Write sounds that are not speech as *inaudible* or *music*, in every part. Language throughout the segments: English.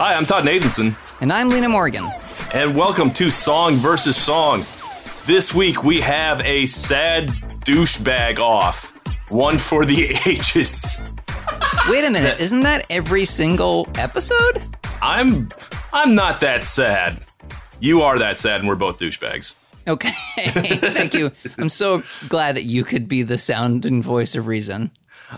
Hi, I'm Todd Nathanson, And I'm Lena Morgan. and welcome to Song versus Song. This week we have a sad douchebag off, one for the *laughs* ages. Wait a minute, isn't that every single episode? I'm I'm not that sad. You are that sad, and we're both douchebags. Okay, *laughs* thank you. I'm so glad that you could be the sound and voice of reason.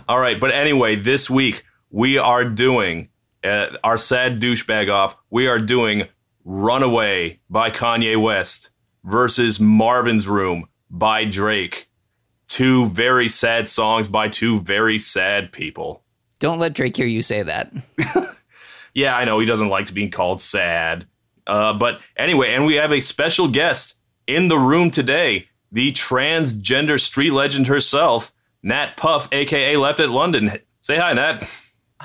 All right, but anyway, this week we are doing uh, our sad douchebag off. We are doing "Runaway" by Kanye West versus "Marvin's Room" by Drake. Two very sad songs by two very sad people. Don't let Drake hear you say that. *laughs* Yeah, I know he doesn't like to be called sad. Uh, but anyway, and we have a special guest in the room today, the transgender street legend herself, Nat Puff, aka Left at London. Say hi, Nat.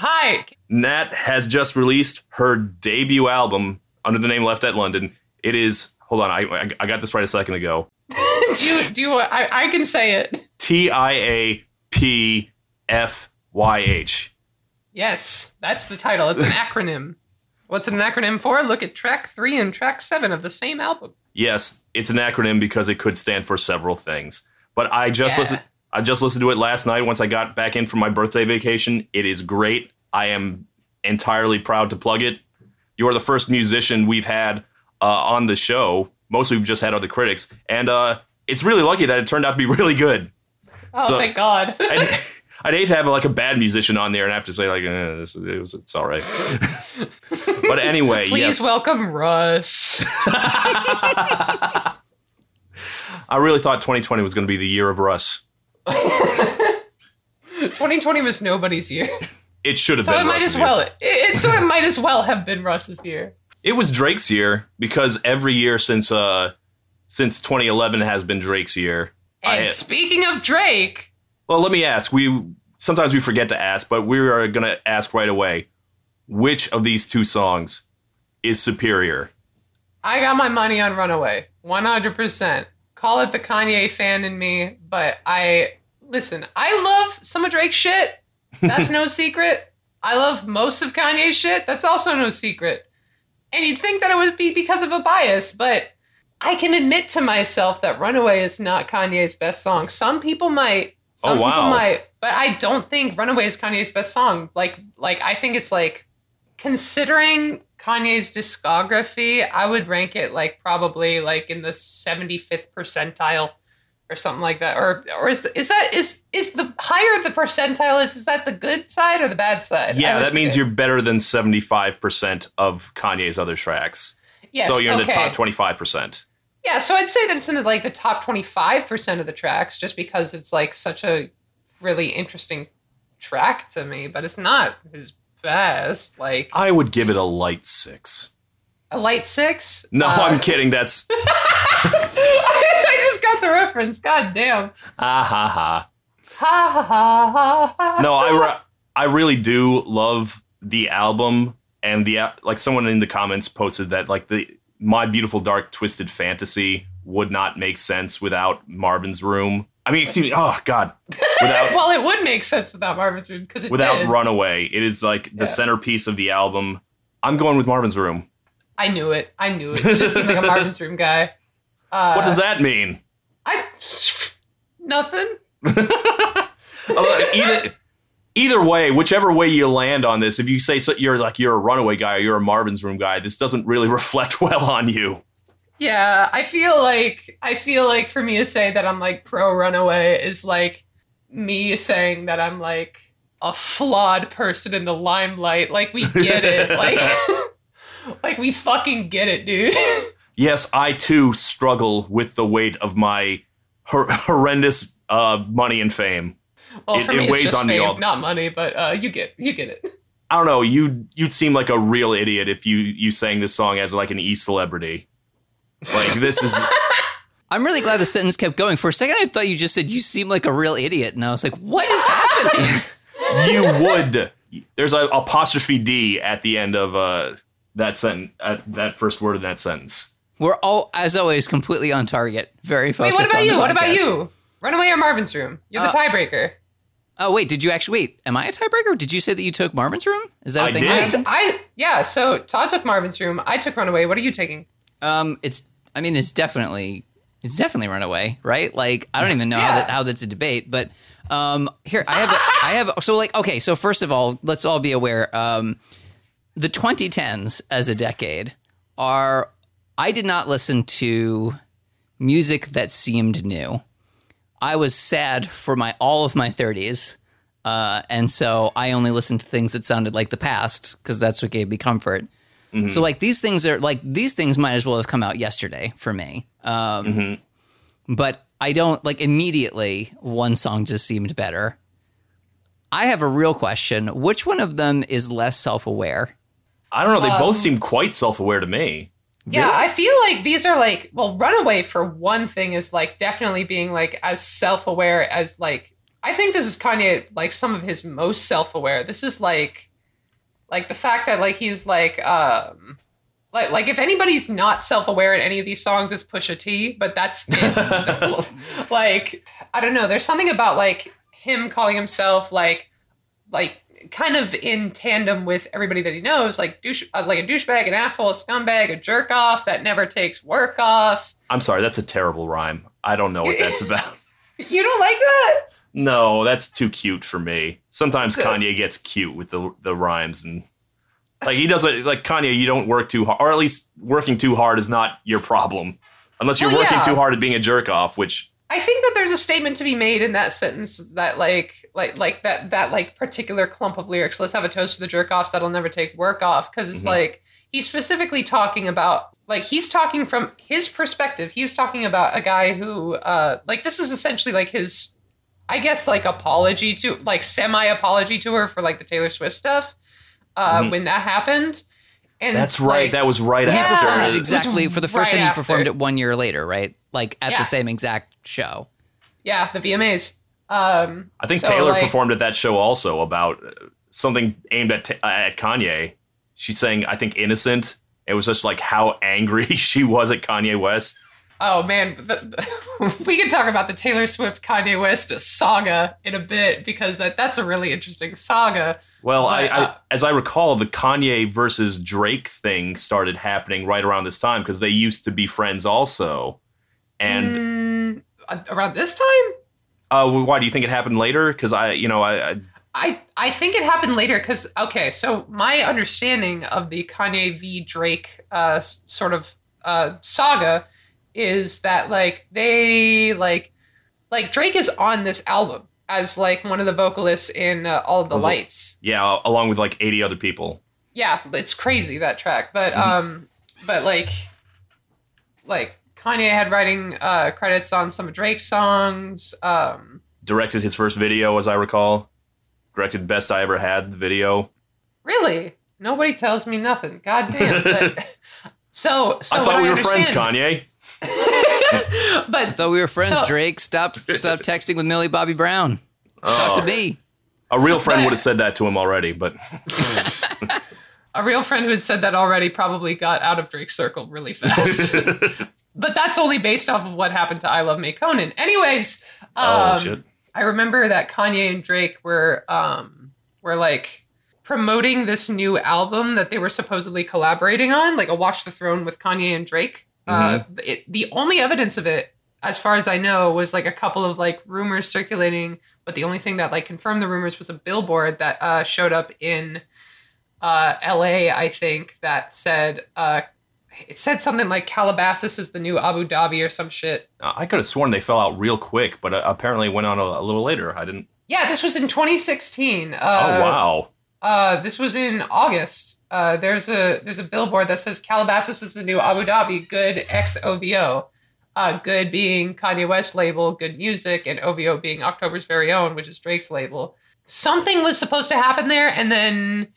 Hi. Nat has just released her debut album under the name Left at London. It is, hold on, I, I got this right a second ago. *laughs* do you, do you, I, I can say it. T I A P F Y H. Yes, that's the title. It's an *laughs* acronym. What's it an acronym for? Look at track three and track seven of the same album. Yes, it's an acronym because it could stand for several things. But I just Yeah. listened. I just listened to it last night once I got back in from my birthday vacation. It is great. I am entirely proud to plug it. You are the first musician we've had uh, on the show. Mostly we've just had other critics, and uh, it's really lucky that it turned out to be *laughs* really good. Oh, So- thank God. *laughs* I'd, I'd hate to have like a bad musician on there and have to say like, eh, this, it was, it's all right. *laughs* but anyway, Please yes, welcome Russ. I really thought 2020 was going to be the year of Russ. 2020 was nobody's year, It should have so been it might Russ's as year. well. It, it, so it might as well have been Russ's year. It was Drake's year because every year since uh since 2011 has been Drake's year. And I- speaking of Drake, Well, let me ask. We sometimes we forget to ask, but we are going to ask right away. Which of these two songs is superior? I got my money on Runaway. 100%. Call it the Kanye fan in me, but I listen, I love some of Drake's shit. That's no secret. I love most of Kanye's shit. That's also no secret. And you'd think that it would be because of a bias, but I can admit to myself that Runaway is not Kanye's best song. Some people might. Oh, Some Oh, wow. people might, but I don't think Runaway is Kanye's best song. Like like I think it's like considering Kanye's discography, I would rank it like probably like in the 75th percentile or something like that. Or or is the, is that is is the higher the percentile is is that the good side or the bad side? Yeah, that means you're better than 75% of Kanye's other tracks. yes, so you're in the top 25%. Yeah, so I'd say that it's in the, like the top 25% of the tracks just because it's like such a really interesting track to me, but it's not his best. Like I would give it a light 6. A light 6? No, Uh, I'm kidding. That's *laughs* I just got the reference. God damn. ah ha ha. Ha ha ha ha. ha. no, I, re- I really do love the album and the like. Someone in the comments posted that like the My Beautiful Dark Twisted Fantasy would not make sense without Marvin's Room. I mean, excuse me. Oh God, without *laughs* well, it would make sense without Marvin's Room because without did. Runaway, it is like the Yeah. centerpiece of the album. I'm going with Marvin's Room. I knew it. I knew it. You just seemed like a Marvin's *laughs* Room guy. Uh, What does that mean? I nothing. *laughs* Either either way, whichever way you land on this, if you say so, you're like you're a Runaway guy or you're a Marvin's Room guy, this doesn't really *laughs* reflect well on you. Yeah, I feel like I feel like for me to say that I'm like pro Runaway is like me saying that I'm like a flawed person in the limelight. Like we get it. like *laughs* like we fucking get it, dude. *laughs* yes, I too struggle with the weight of my hor- *laughs* horrendous uh, money and fame. Well, It- for it me, it's weighs just on me fame, all- not money. But uh, you get you get it. I don't know. You you'd seem like a real idiot if you you sang this song as like an e celebrity. Like this is I'm really glad the sentence kept going. For a second, I thought you just said you seem like a real idiot, and I was like, what is happening? you would. There's a apostrophe d at the end of uh, that sentence. At that first word in that sentence. We're all, as always, completely on target. Very Wait, what about on you? What about podcast. you? Runaway or Marvin's Room? You're the Uh, tiebreaker. Oh wait, did you actually wait? Am I a tiebreaker? Did you say that you took Marvin's room? Is that a I thing? did. I, happened? I yeah. So Todd took Marvin's room. I took Runaway. What are you taking? Um, it's. I mean, it's definitely. It's definitely Runaway, right? Like, I don't even know how, that, how that's a debate, but um, here I have. I have. So, like, okay. So, first of all, let's all be aware. Um, the 2010s as a decade are. I did not listen to music that seemed new. I was sad for my all of my 30s. Uh, and so I only listened to things that sounded like the past because that's what gave me comfort. So like these things are like these things might as well have come out yesterday for me. Um, But I don't like immediately one song just seemed better. I have a real question. Which one of them is less self aware? I don't know. They Um, both seem quite self-aware to me. Yeah, I feel like these are like well, Runaway for one thing is like definitely being like as self-aware as like I think this is Kanye like some of his most self-aware. This is like like the fact that like he's like um like like if anybody's not self-aware in any of these songs it's Pusha T, but that's *laughs* it. like I don't know, there's something about like him calling himself like like kind of in tandem with everybody that he knows, like douche, uh, like a douchebag, an asshole, a scumbag, a jerk off that never takes work off. I'm sorry, that's a terrible rhyme. I don't know what *laughs* that's about. You don't like that? No, that's too cute for me. Sometimes Kanye gets cute with the the rhymes and like he doesn't like Kanye. You don't work too hard, or at least working too hard is not your problem, unless you're Well, working yeah. too hard at being a jerk off. Which I think that there's a statement to be made in that sentence that like like like that that like particular clump of lyrics. Let's have a toast for the jerk offs that'll never take work off because it's Mhm. like he's specifically talking about like he's talking from his perspective. He's talking about a guy who uh like this is essentially like his I guess like apology to like semi apology to her for like the Taylor Swift stuff uh Mhm. when that happened. And that's right. like, that was right He Yeah. after. performed It it exactly for the first right time. He performed after. it one year later, right? Like at Yeah. the same exact show. yeah, the VMAs. Um I think so, Taylor like- performed at that show also about uh, something aimed at uh, at Kanye. She's saying, "I think innocent." It was just like how angry *laughs* she was at Kanye West. Oh man, *laughs* we can talk about the Taylor Swift Kanye West saga in a bit because that, that's a really interesting saga. Well, I, But, uh, as I recall, the Kanye versus Drake thing started happening right around this time because they used to be friends also. And Mm, around this time, uh, why do you think it happened later? Because I, you know, I, I I I think it happened later because okay, so my understanding of the Kanye v Drake uh, sort of uh, saga is that like they like like Drake is on this album as like one of the vocalists in uh, All of the Lights. yeah, along with like eighty other people. yeah it's crazy that track but Mhm. um but like like kanye had writing uh credits on some of drake's songs um Directed his first video, as I recall. Directed best I ever had the video. really nobody tells me nothing god damn but *laughs* so so I thought we were friends, Kanye. *laughs* but I thought we were friends, So- Drake. Stop stop texting with Millie Bobby Brown. Talk Oh, to me. a real friend But- would have said that to him already, but *laughs* a real friend who had said that already probably got out of drake's circle really fast but that's only based off of what happened to iLoveMakonnen anyways oh um, shit. I remember that Kanye and Drake were um were like promoting this new album that they were supposedly collaborating on, like a Watch the Throne with Kanye and Drake. Uh, it, the only evidence of it, as far as I know, was like a couple of like rumors circulating, but the only thing that like confirmed the rumors was a billboard that uh, showed up in uh, L.A. I think that said uh, it said something like Calabasas is the new Abu Dhabi or some shit. Uh, I could have sworn they fell out real quick, but uh, apparently it went on a, a little later. I didn't. Yeah, this was in 2016. Uh, oh wow. Uh, this was in August. Uh, there's a there's a billboard that says Calabasas is the new Abu Dhabi. Good XOVO. Uh, good being Kanye West label, good music, and OVO being October's very own, which is Drake's label. Something was supposed to happen there, and then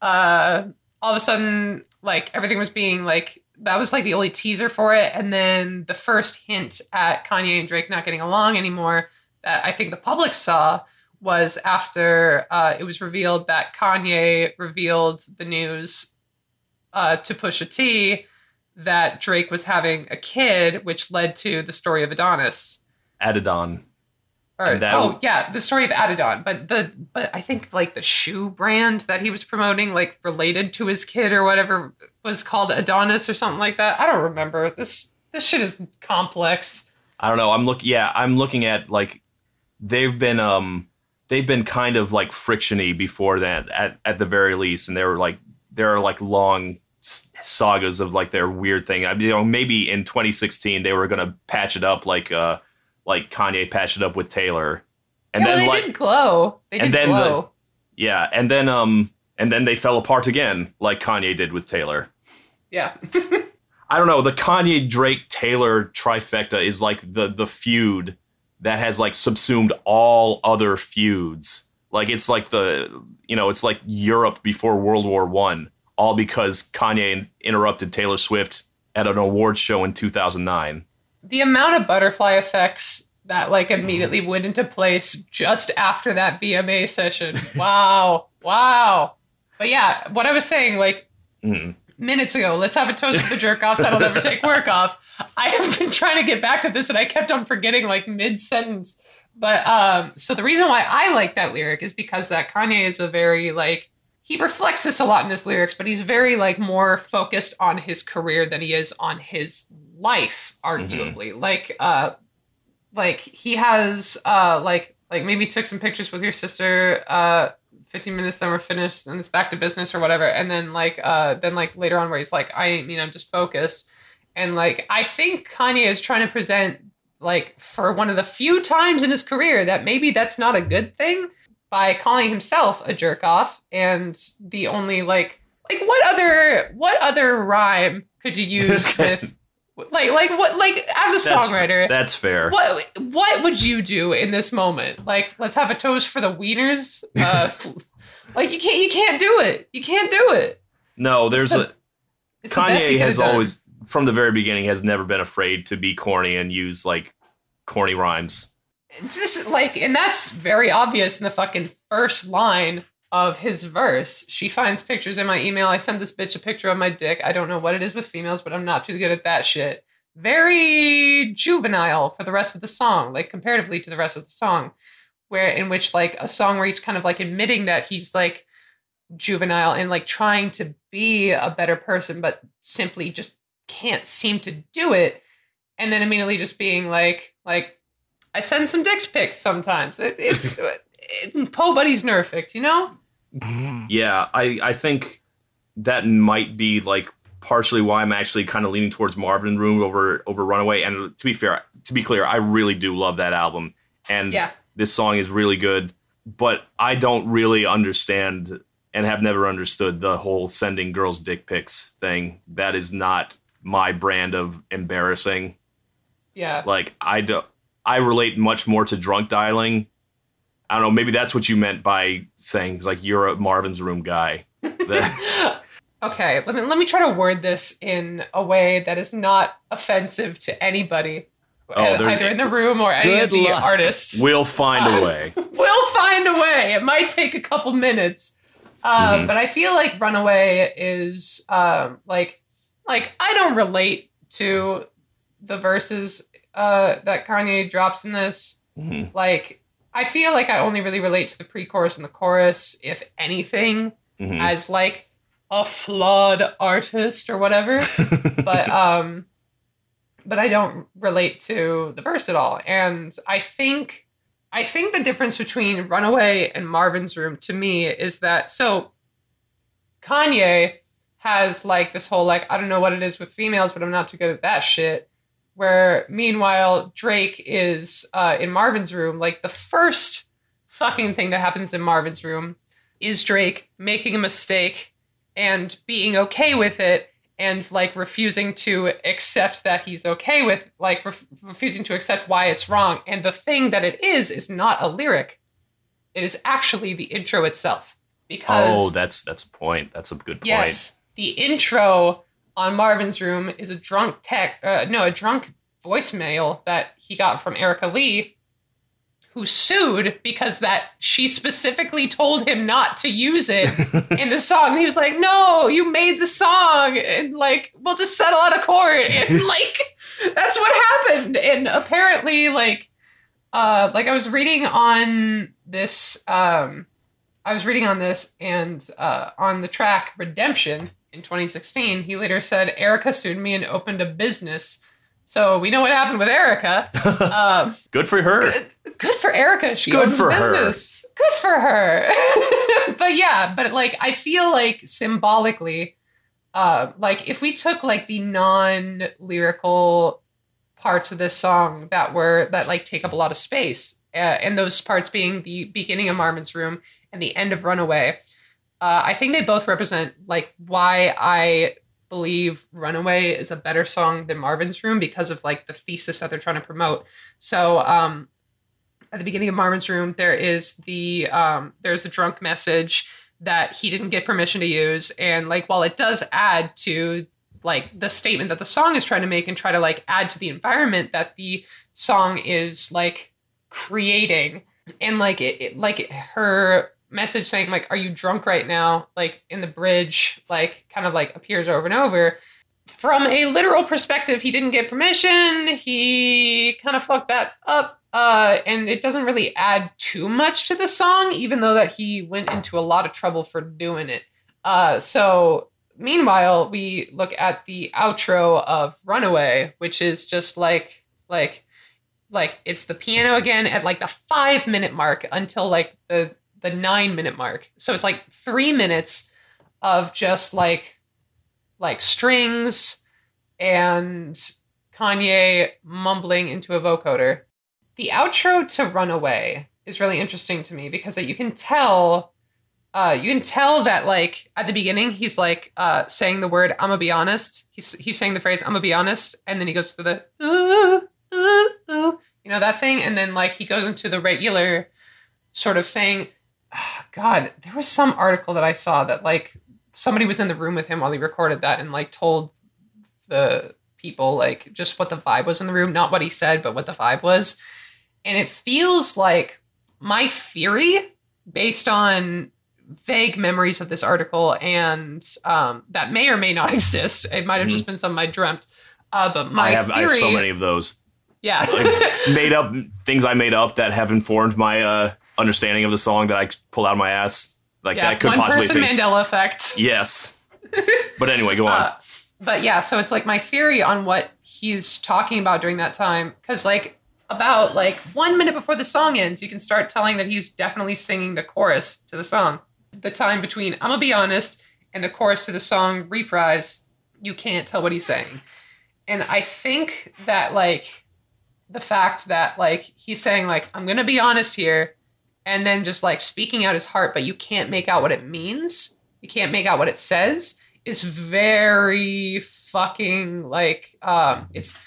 uh, all of a sudden, like everything was being like that was like the only teaser for it, and then the first hint at Kanye and Drake not getting along anymore that I think the public saw was after uh, it was revealed that Kanye revealed the news uh, to Pusha T that Drake was having a kid, which led to the story of Adonis. Adidon. Or, that oh yeah, the story of Adidon. But the but I think like the shoe brand that he was promoting, like related to his kid or whatever, was called Adonis or something like that. I don't remember. This this shit is complex. I don't know. I'm look. Yeah, I'm looking at like they've been um they've been kind of like frictiony before that at at the very least, and they were like there are like long s- sagas of like their weird thing. I mean, you know, maybe in 2016 they were gonna patch it up like uh like Kanye patched it up with Taylor, and yeah, well, then they like did glow. They and did then the- yeah, and then um and then they fell apart again like Kanye did with Taylor. yeah. *laughs* I don't know. The Kanye Drake Taylor trifecta is like the the feud that has like subsumed all other feuds. Like it's like the you know it's like Europe before World War One, all because Kanye interrupted Taylor Swift at an awards show in 2009. The amount of butterfly effects that like immediately went into place just after that VMA session. *laughs* Wow. wow. But yeah, what I was saying like Mm. minutes ago, let's have a toast for the jerk offs that'll never take work off. I have been trying to get back to this and I kept on forgetting like mid sentence. But um so the reason why I like that lyric is because that Kanye is a very like he reflects this a lot in his lyrics, but he's very like more focused on his career than he is on his life, arguably. Like uh like he has uh like like maybe took some pictures with your sister uh 15 minutes then we're finished and it's back to business or whatever. And then like uh then like later on where he's like i mean i'm just focused. And like i think kanye is trying to present like for one of the few times in his career that maybe that's not a good thing by calling himself a jerk off and the only like like what other what other rhyme could you use *laughs* with like like what like as a That's- songwriter That's fair. what what would you do in this moment? Like, let's have a toast for the wieners. Uh, *laughs* like you can't you can't do it. You can't do it. No, there's the- a It's the best he Kanye has always from the very beginning has never been afraid to be corny and use like corny rhymes. It's just like, and that's very obvious in the fucking first line of his verse. She finds pictures in my email. I send this bitch a picture of my dick. I don't know what it is with females, but I'm not too good at that shit. Very juvenile for the rest of the song, like comparatively to the rest of the song, where in which like a song where he's kind of like admitting that he's like juvenile and like trying to be a better person, but simply just can't seem to do it. And then immediately just being like, like, I send some dick pics sometimes. It, it's it, *laughs* Eh, Poe Buddy's nerfed, you know? Yeah, I I think that might be like partially why I'm actually kind of leaning towards Marvin Room over over Runaway. And to be fair, to be clear, I really do love that album, and Yeah. this song is really good. But I don't really understand and have never understood the whole sending girls dick pics thing. That is not my brand of embarrassing. Yeah. Like I do, I relate much more to drunk dialing. I don't know. Maybe that's what you meant by saying like you're a Marvin's Room guy. *laughs* Okay, let me let me try to word this in a way that is not offensive to anybody, Oh, uh, either in the room or any of the luck. artists. we'll find a way. *laughs* we'll find a way. It might take a couple minutes, uh, Mhm. but I feel like Runaway is um, like like I don't relate to the verses uh, that Kanye drops in this. Mhm. Like I feel like I only really relate to the pre-chorus and the chorus, if anything, Mhm. as like a flawed artist or whatever. *laughs* But um but i don't relate to the verse at all. And i think i think the difference between runaway and marvin's room to me is that so kanye has like this whole like i don't know what it is with females but i'm not too good at that shit where meanwhile drake is uh in marvin's room like the first fucking thing that happens in marvin's room is drake making a mistake and being okay with it and like refusing to accept that he's okay with like ref- refusing to accept why it's wrong and the thing that it is is not a lyric it is actually the intro itself because oh, that's that's a point. That's a good point. yes the intro on marvin's room is a drunk tech uh, no a drunk voicemail that he got from erica lee who sued because that she specifically told him not to use it *laughs* in the song. And he was like, "No, you made the song, and like we'll just settle out of court." *laughs* And like that's what happened. And apparently, like uh, like I was reading on this, um, I was reading on this, and uh, on the track Redemption in 2016, he later said Erica sued me and opened a business. So we know what happened with Erica. *laughs* um, Good for her. good for Erica. She Good for her. business. Good for her. *laughs* but yeah, but like I feel like symbolically, uh, like if we took like the non-lyrical parts of this song that were that like take up a lot of space, uh, and those parts being the beginning of Marvin's Room and the end of Runaway, uh, I think they both represent like why I believe Runaway is a better song than Marvin's Room because of like the thesis that they're trying to promote. So um at the beginning of Marvin's Room there is the um there's a drunk message that he didn't get permission to use and like while it does add to like the statement that the song is trying to make and try to like add to the environment that the song is like creating and like it, it like her message saying like are you drunk right now? Like in the bridge like kind of like appears over and over. From a literal perspective he didn't get permission. He kind of fucked that up uh and it doesn't really add too much to the song even though that he went into a lot of trouble for doing it. Uh so meanwhile we look at the outro of runaway which is just like like like it's the piano again at like the five minute mark until like the the nine minute mark. So it's like three minutes of just like like strings and Kanye mumbling into a vocoder. The outro to Runaway is really interesting to me because that you can tell uh, you can tell that like at the beginning he's like uh, saying the word I'm gonna be honest. He's he's saying the phrase I'm gonna be honest, and then he goes through the ooh, ooh, ooh, you know that thing, and then like he goes into the regular sort of thing. God, there was some article that I saw that like somebody was in the room with him while he recorded that and like told the people like just what the vibe was in the room, not what he said, but what the vibe was. And it feels like my theory based on vague memories of this article and um, that may or may not *laughs* exist. It might have just been something I dreamt. Uh, but my I have, theory, I have so many of those yeah, made up things I made up that have informed my uh, understanding of the song that I pulled out of my ass. Like yeah. that could One possibly person think. Mandela effect. Yes. *laughs* But anyway, go on. Uh, but yeah, so it's like my theory on what he's talking about during that time, because like about like one minute before the song ends, you can start telling that he's definitely singing the chorus to the song. The time between I'm gonna be honest and the chorus to the song reprise, you can't tell what he's saying. And I think that like the fact that like he's saying like I'm gonna be honest here, and then just like speaking out his heart, but you can't make out what it means. You can't make out what it says. Is very fucking like um, it's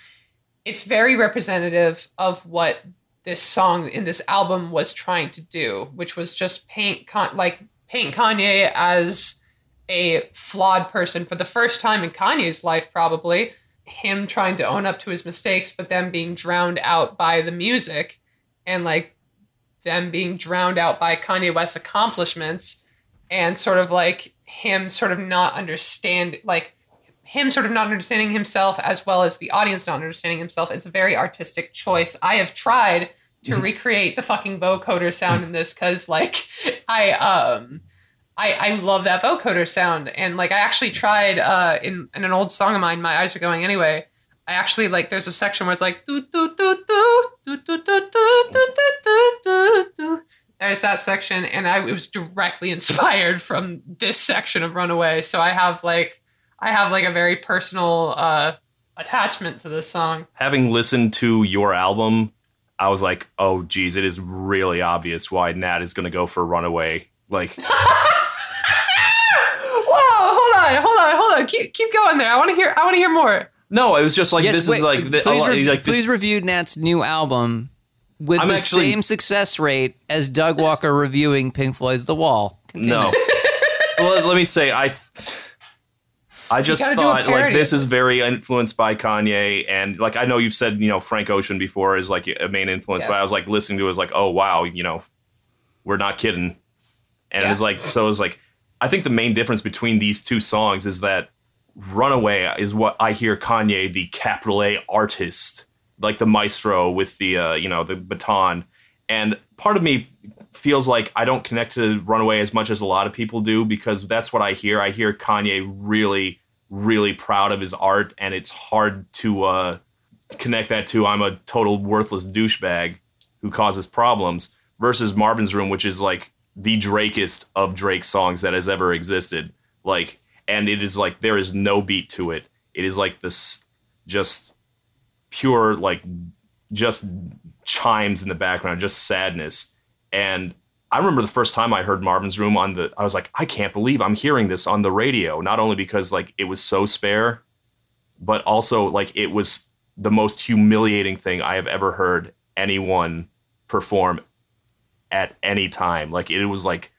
it's very representative of what this song in this album was trying to do, which was just paint Con- like paint Kanye as a flawed person for the first time in Kanye's life, probably. Him trying to own up to his mistakes, but then being drowned out by the music and like them being drowned out by Kanye West's accomplishments and sort of like him sort of not understand like him sort of not understanding himself as well as the audience not understanding himself. It's a very artistic choice. I have tried to recreate the fucking vocoder sound in this because like *laughs* I um I, I love that vocoder sound and like I actually tried uh in, in an old song of mine, My Eyes Are Going Anyway. I actually like there's a section where it's like doo doo doo doo doo doo doo doo doo doo doo doo. There's that section, and I it was directly inspired from this section of Runaway. So I have like I have like a very personal uh attachment to this song. Having listened to your album, I was like, oh, geez, it is really obvious why Nat is going to go for Runaway. Like, Whoa, hold on, hold on, hold on. Keep keep going there. I want to hear. I want to hear more. No, it was just like Yes, this wait, is like, the, please, lot- rev- like this- please review Nat's new album with I'm the actually- same success rate as Doug Walker reviewing Pink Floyd's The Wall. Continue. No. *laughs* well, let me say, I, I just gotta do a thought like this is very influenced by Kanye, and like I know you've said, you know, Frank Ocean before is like a main influence, Yeah. but I was like listening to it, was like, oh wow, you know, we're not kidding, and it was like, so it was like, I think the main difference between these two songs is that Runaway is what I hear Kanye, the capital A artist, like the maestro with the uh, you know the baton, and part of me feels like I don't connect to Runaway as much as a lot of people do because that's what I hear. I hear Kanye really, really proud of his art, and it's hard to uh, connect that to I'm a total worthless douchebag who causes problems versus Marvin's Room, which is like the Drakest of Drake songs that has ever existed. Like, and it is like there is no beat to it. It is like this just pure like just chimes in the background, just sadness. And I remember the first time I heard Marvin's Room on the I was like, I can't believe I'm hearing this on the radio. Not only because like it was so spare, but also like it was the most humiliating thing I have ever heard anyone perform at any time. Like it was like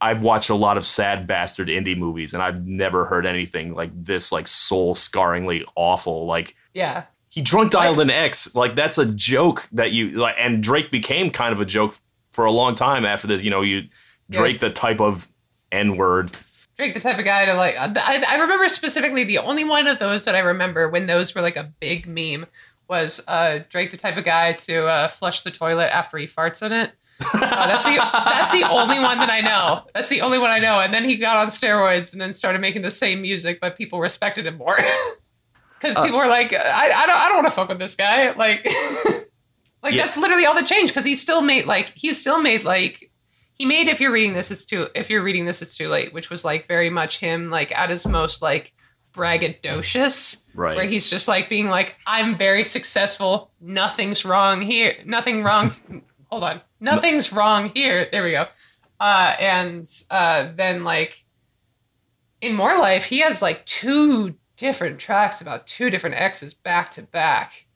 I've watched a lot of sad bastard indie movies and I've never heard anything like this like soul scarringly awful. Like Yeah. he drunk dialed an X. Like that's a joke that you like and Drake became kind of a joke for a long time after this, you know, you Drake the type of N word. Drake, the type of guy to like. I, I remember specifically the only one of those that I remember when those were like a big meme was uh, Drake, the type of guy to uh, flush the toilet after he farts in it. Uh, that's the that's the only one that I know. That's the only one I know. And then he got on steroids and then started making the same music, but people respected him more *laughs* because people were like, I, I don't I don't want to fuck with this guy. Like, *laughs* like Yeah. that's literally all that changed because he still made like he still made like he made if you're reading this it's too if you're reading this it's too late which was like very much him like at his most like braggadocious Right. where he's just like being like i'm very successful nothing's wrong here nothing wrong hold on nothing's wrong here there we go uh and uh then like in more life he has like two different tracks about two different exes back to back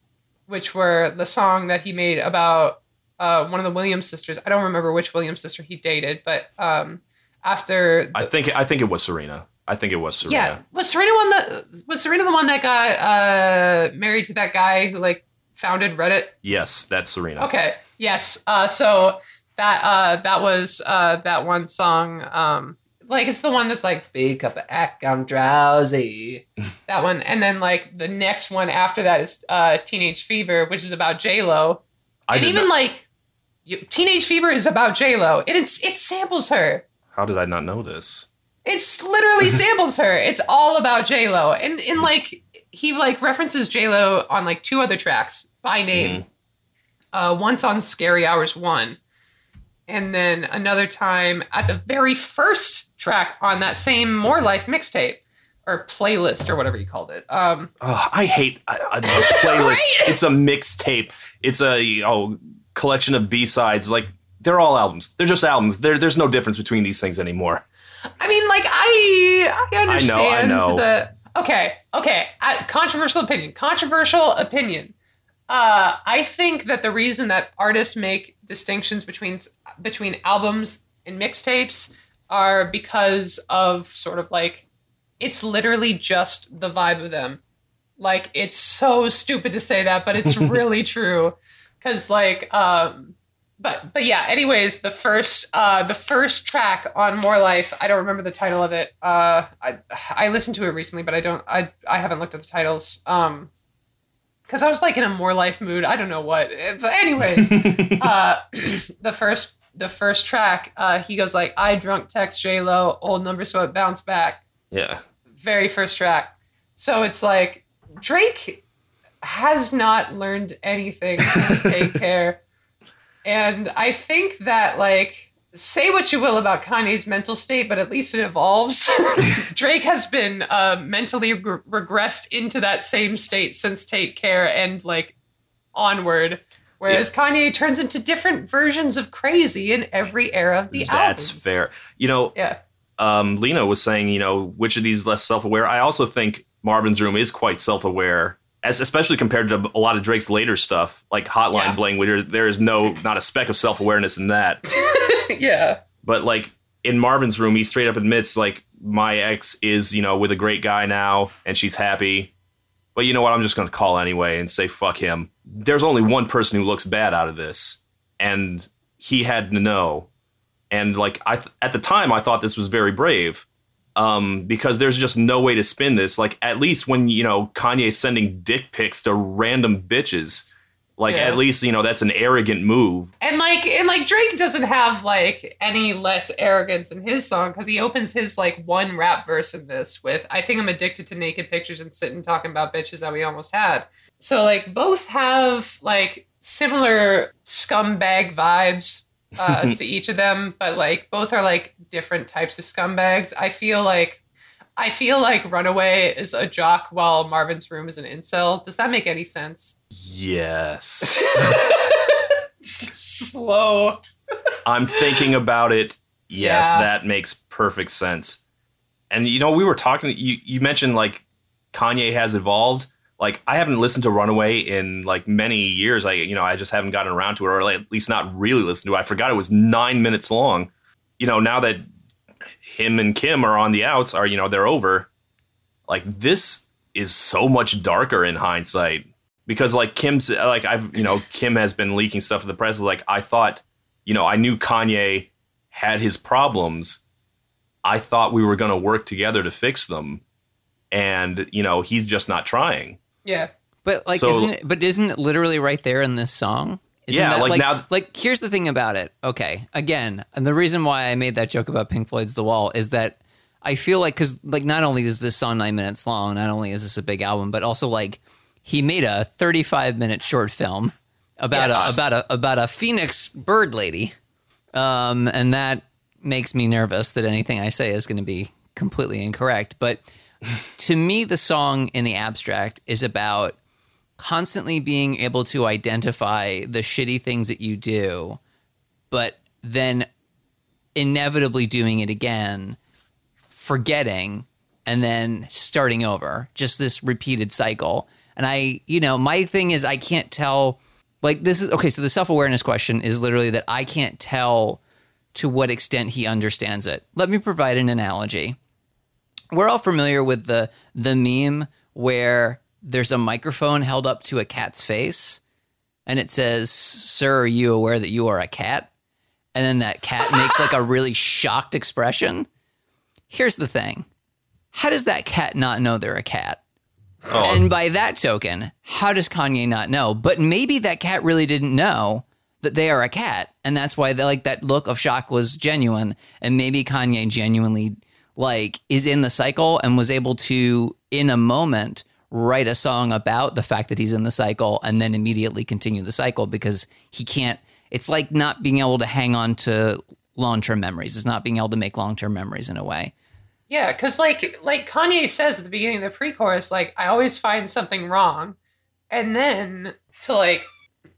which were the song that he made about uh, one of the Williams sisters. I don't remember which Williams sister he dated, but um, after I think I think it was Serena. I think it was Serena. yeah, was Serena one that was Serena the one that got uh, married to that guy who like founded Reddit? Yes, that's Serena. Okay, yes. Uh, so that uh, that was uh, that one song. Um, like it's the one that's like "Big Cup of Ack, I'm drowsy." *laughs* that one, and then like the next one after that is uh, "Teenage Fever," which is about J Lo. I and even not, like you, Teenage Fever is about J Lo. It it's, it samples her. how did I not know this? It's literally *laughs* samples her. It's all about J Lo, and and like he like references J Lo on like two other tracks by name. Mm-hmm. Uh, once on Scary Hours one, and then another time at the very first track on that same More Life mixtape or playlist or whatever you called it. Um, Ugh, I hate the *laughs* playlist. It's a mixtape. It's a you know, collection of B sides. Like they're all albums. They're just albums. There, there's no difference between these things anymore. I mean, like I I understand I know, I know. the okay, okay. I, controversial opinion. Controversial opinion. Uh, I think that the reason that artists make distinctions between between albums and mixtapes are because of sort of like it's literally just the vibe of them. Like it's so stupid to say that, but it's *laughs* really true. Cause like um but but yeah, anyways, the first uh the first track on More Life, I don't remember the title of it. Uh I I listened to it recently, but I don't I I haven't looked at the titles. Um because I was like in a more life mood. I don't know what. But anyways, *laughs* uh the first the first track, uh he goes like I drunk text J Lo, old number so it bounced back Yeah. very first track. So it's like Drake has not learned anything since *laughs* Take Care. And I think that like say what you will about Kanye's mental state, but at least it evolves. *laughs* Drake has been uh, mentally re- regressed into that same state since Take Care and like onward. Whereas Kanye turns into different versions of crazy in every era of the That's albums. fair. You know, Yeah. um, Lena was saying, you know, which of these is less self-aware. I also think Marvin's Room is quite self-aware, as especially compared to a lot of Drake's later stuff, like Hotline Yeah. Bling, where there is no not a speck of self-awareness in that. *laughs* *laughs* yeah. But like in Marvin's Room, he straight up admits, like, my ex is, you know, with a great guy now, and she's happy. But you know what? I'm just going to call anyway and say fuck him. There's only one person who looks bad out of this, and he had to know. And like I th- at the time, I thought this was very brave, um, because there's just no way to spin this. Like at least when you know Kanye's sending dick pics to random bitches, Like Yeah. at least you know that's an arrogant move. And like and like Drake doesn't have like any less arrogance in his song because he opens his like one rap verse in this with I think I'm addicted to naked pictures and sitting talking about bitches that we almost had. So like both have like similar scumbag vibes uh, *laughs* to each of them, but like both are like different types of scumbags. I feel like I feel like Runaway is a jock while Marvin's Room is an incel. Does that make any sense? Yes, *laughs* Slow. I'm thinking about it. Yes, Yeah. that makes perfect sense. And you know, we were talking. You you mentioned like Kanye has evolved. Like I haven't listened to Runaway in like many years. I you know I just haven't gotten around to it, or at least not really listened to it. I forgot it was nine minutes long. You know, now that him and Kim are on the outs, are you know they're over. Like this is so much darker in hindsight because like Kim's like I've you know Kim has been leaking stuff to the press. Like I thought, you know, I knew Kanye had his problems. I thought we were going to work together to fix them, and you know he's just not trying. Yeah. But like, So- isn't it? But isn't it literally right there in this song? Isn't Yeah, that, like like now- Like, here's the thing about it. Okay, again, and the reason why I made that joke about Pink Floyd's The Wall is that I feel like because like not only is this song nine minutes long, not only is this a big album, but also like he made a 35 minute short film about Yes. a about a about a phoenix bird lady, um, and that makes me nervous that anything I say is going to be completely incorrect. But to me, the song in the abstract is about constantly being able to identify the shitty things that you do, but then inevitably doing it again, forgetting, and then starting over. Just this repeated cycle. And I, you know, my thing is I can't tell. Like this is okay. So the self awareness question is literally that I can't tell to what extent he understands it. Let me provide an analogy we're all familiar with the the meme where there's a microphone held up to a cat's face and it says sir are you aware that you are a cat? And then that cat *laughs* makes like a really shocked expression. Here's the thing. How does that cat not know they're a cat? Oh, and by that token, how does Kanye not know? But maybe that cat really didn't know that they are a cat, and that's why they, like that look of shock was genuine. And maybe Kanye genuinely like is in the cycle and was able to, in a moment, write a song about the fact that he's in the cycle, and then immediately continue the cycle because he can't. It's like not being able to hang on to long term memories. It's not being able to make long term memories in a way. Yeah, because like like Kanye says at the beginning of the pre-chorus, like I always find something wrong, and then to like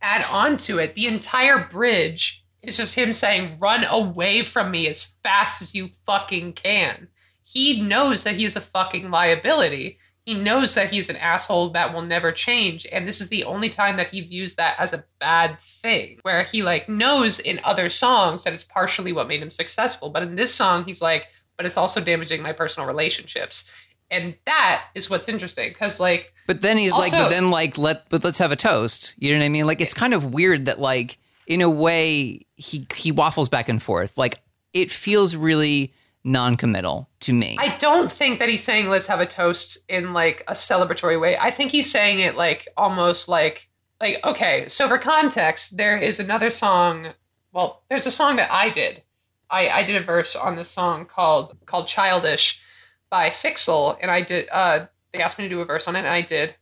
add on to it, the entire bridge is just him saying, "Run away from me as fast as you fucking can." He knows that he's a fucking liability. He knows that he's an asshole that will never change, and this is the only time that he views that as a bad thing. Where he like knows in other songs that it's partially what made him successful, but in this song, he's like but it's also damaging my personal relationships. And that is what's interesting because, like, But then he's like, but then like let but let's have a toast. You know what I mean? Like it's kind of weird that like in a way he he waffles back and forth. Like it feels really non-committal to me. I don't think that he's saying let's have a toast in like a celebratory way. I think he's saying it like almost like like okay. So for context, there is another song. Well, there's a song that I did. I I did a verse on this song called called Childish by Fixel, and I did. uh They asked me to do a verse on it, and I did.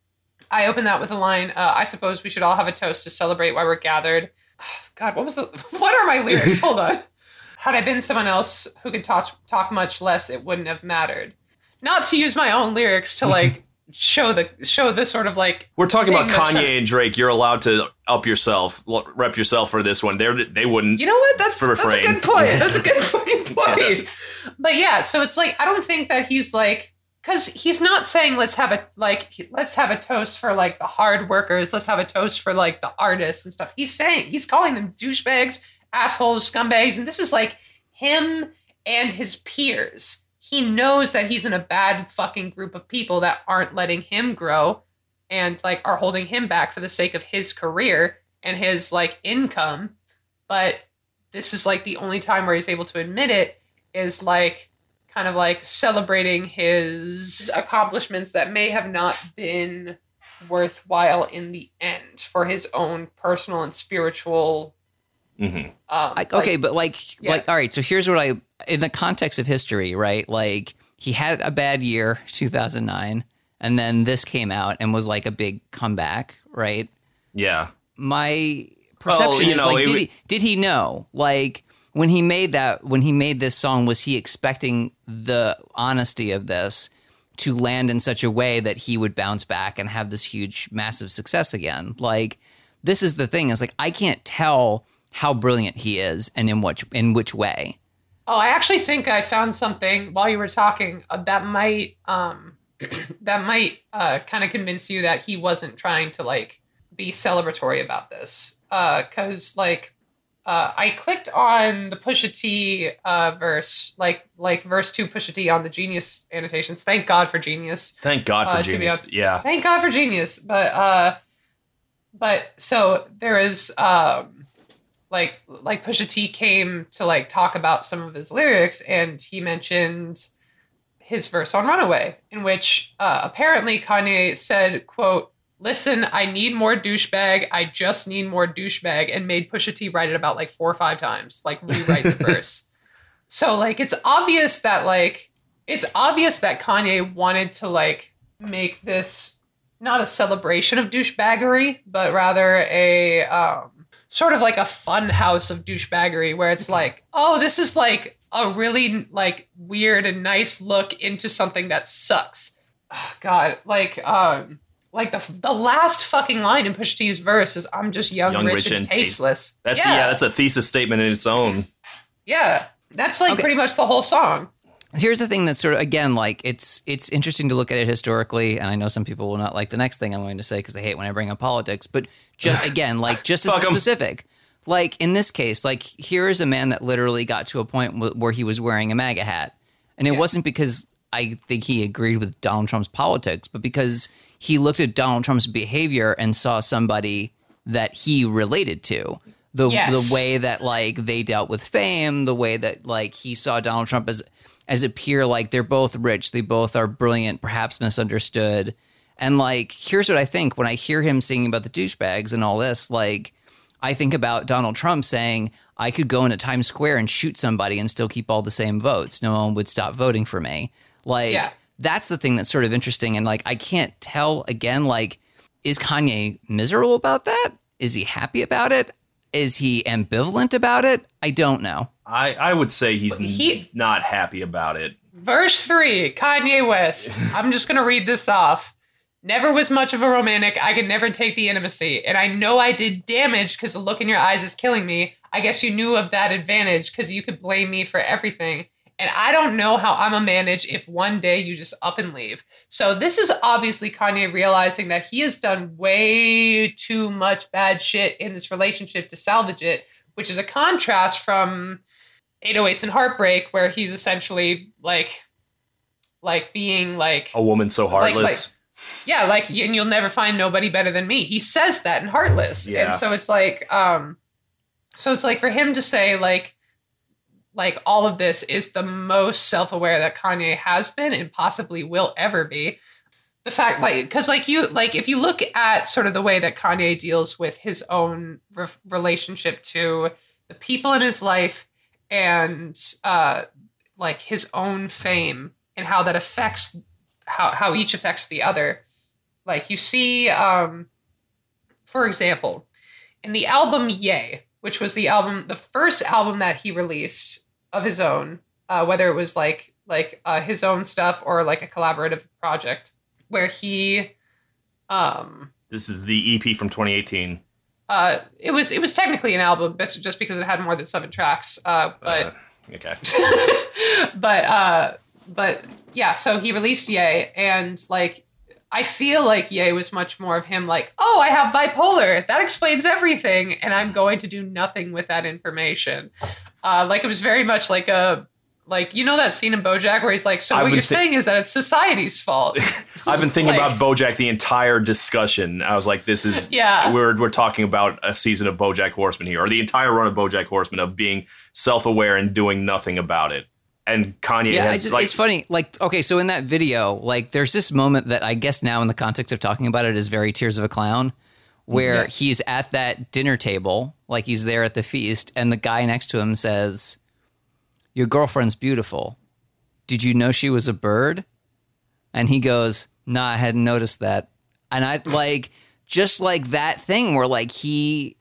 I opened that with a line. Uh, I suppose we should all have a toast to celebrate why we're gathered. *sighs* God, what was the? *laughs* What are my lyrics? Hold on. Had I been someone else who could talk talk much less, it wouldn't have mattered. Not to use my own lyrics to like *laughs* show the show the sort of like we're talking about Kanye and Drake. You're allowed to up yourself, rep yourself for this one. They they wouldn't. You know what? That's For that's a good point. *laughs* That's a good fucking point. But yeah, so it's like I don't think that he's like because he's not saying let's have a like let's have a toast for like the hard workers, let's have a toast for like the artists and stuff. He's saying he's calling them douchebags, assholes, scumbags, and this is like him and his peers. He knows that he's in a bad fucking group of people that aren't letting him grow and like are holding him back for the sake of his career and his like income. But this is like the only time where he's able to admit it is like kind of like celebrating his accomplishments that may have not been worthwhile in the end for his own personal and spiritual. Hmm Um, I, like- okay, but like, Yeah. like, all right. So here's what I, in the context of history, right? Like, he had a bad year, 2009, and then this came out and was like a big comeback, right? Yeah. My perception you is know, like, did w- he, did he know? Like, when he made that, when he made this song, was he expecting the honesty of this to land in such a way that he would bounce back and have this huge, massive success again? Like, this is the thing is like, I can't tell how brilliant he is and in which in which way. Oh, I actually think I found something while you were talking uh, that might um *clears throat* that might uh kind of convince you that he wasn't trying to like be celebratory about this. Uh cuz like uh I clicked on the Pusha T uh verse like like verse 2 Pusha T on the Genius annotations. Thank God for Genius. Thank God for Uh, genius. Yeah. Thank God for Genius. But uh but so there is um like like Pusha T came to like talk about some of his lyrics and he mentioned his verse on Runaway in which uh, apparently Kanye said quote listen I need more douchebag. I just need more douchebag and made Pusha T write it about like four or five times like rewrite the *laughs* verse. So like it's obvious that like it's obvious that Kanye wanted to like make this not a celebration of douchebaggery, but rather a um, sort of like a fun house of douchebaggery where it's *laughs* like, oh, this is like a really like weird and nice look into something that sucks. Oh, God, like um, like the the last fucking line in Pusha T's verse is, "I'm just young, Young, rich, rich, and, and taste- tasteless." That's yeah. That's a thesis statement in its own. yeah. That's like Okay. pretty much the whole song. Here's the thing that's sort of again like it's it's interesting to look at it historically, and I know some people will not like the next thing I'm going to say because they hate when I bring up politics. But just again, like just as specific, like in this case, like here is a man that literally got to a point where he was wearing a MAGA hat, and it Yeah. wasn't because I think he agreed with Donald Trump's politics, but because he looked at Donald Trump's behavior and saw somebody that he related to. The, Yes. the way that like they dealt with fame, the way that like he saw Donald Trump as as a peer, like they're both rich, they both are brilliant, perhaps misunderstood. And like, here's what I think when I hear him singing about the douchebags and all this, like I think about Donald Trump saying, I could go into Times Square and shoot somebody and still keep all the same votes. No one would stop voting for me. Like Yeah. that's the thing that's sort of interesting. And like I can't tell again, like, is Kanye miserable about that? Is he happy about it? Is he ambivalent about it? I don't know. I, I would say he's He- not happy about it. Verse three, Kanye West. *laughs* I'm just gonna read this off. Never was much of a romantic. I could never take the intimacy. And I know I did damage because the look in your eyes is killing me. I guess you knew of that advantage because you could blame me for everything. And I don't know how I'm a manage if one day you just up and leave. So this is obviously Kanye realizing that he has done way too much bad shit in this relationship to salvage it, which is a contrast from 808s and Heartbreak, where he's essentially like, like being like, A woman so heartless. Yeah, like, and you'll never find nobody better than me. He says that in Heartless, Yeah. and so it's like, um, so it's like for him to say like, like all of this is the most self-aware that Kanye has been and possibly will ever be. The fact, like, because like you, like if you look at sort of the way that Kanye deals with his own re- relationship to the people in his life and uh, like his own fame and how that affects how how each affects the other. Like you see, um, for example, in the album Ye, which was the album, the first album that he released of his own, uh, whether it was like like uh, his own stuff or like a collaborative project, where he, um, This is the EP from 2018. uh, it was it was technically an album, just because it had more than seven tracks, uh, but. Uh, okay. *laughs* but uh but yeah so he released ye and like i feel like ye was much more of him like oh i have bipolar. That explains everything. And i'm going to do nothing with that information. Uh like it was very much like a like you know that scene in bojack where he's like so I've what you're thi- saying is that it's society's fault. *laughs* I've been thinking Like- about BoJack the entire discussion. I was like, this is yeah. we're we're talking about a season of BoJack Horseman here, or the entire run of BoJack Horseman of being self-aware and doing nothing about it. And Kanye Yeah, has just, like it's funny. Like, okay, so in that video, like, there's this moment that I guess now, in the context of talking about it, is very Tears of a Clown, where Yeah. he's at that dinner table, like he's there at the feast, and the guy next to him says, "Your girlfriend's beautiful. Did you know she was a bird?" And he goes, "Nah, I hadn't noticed that." And I like just like that thing where like he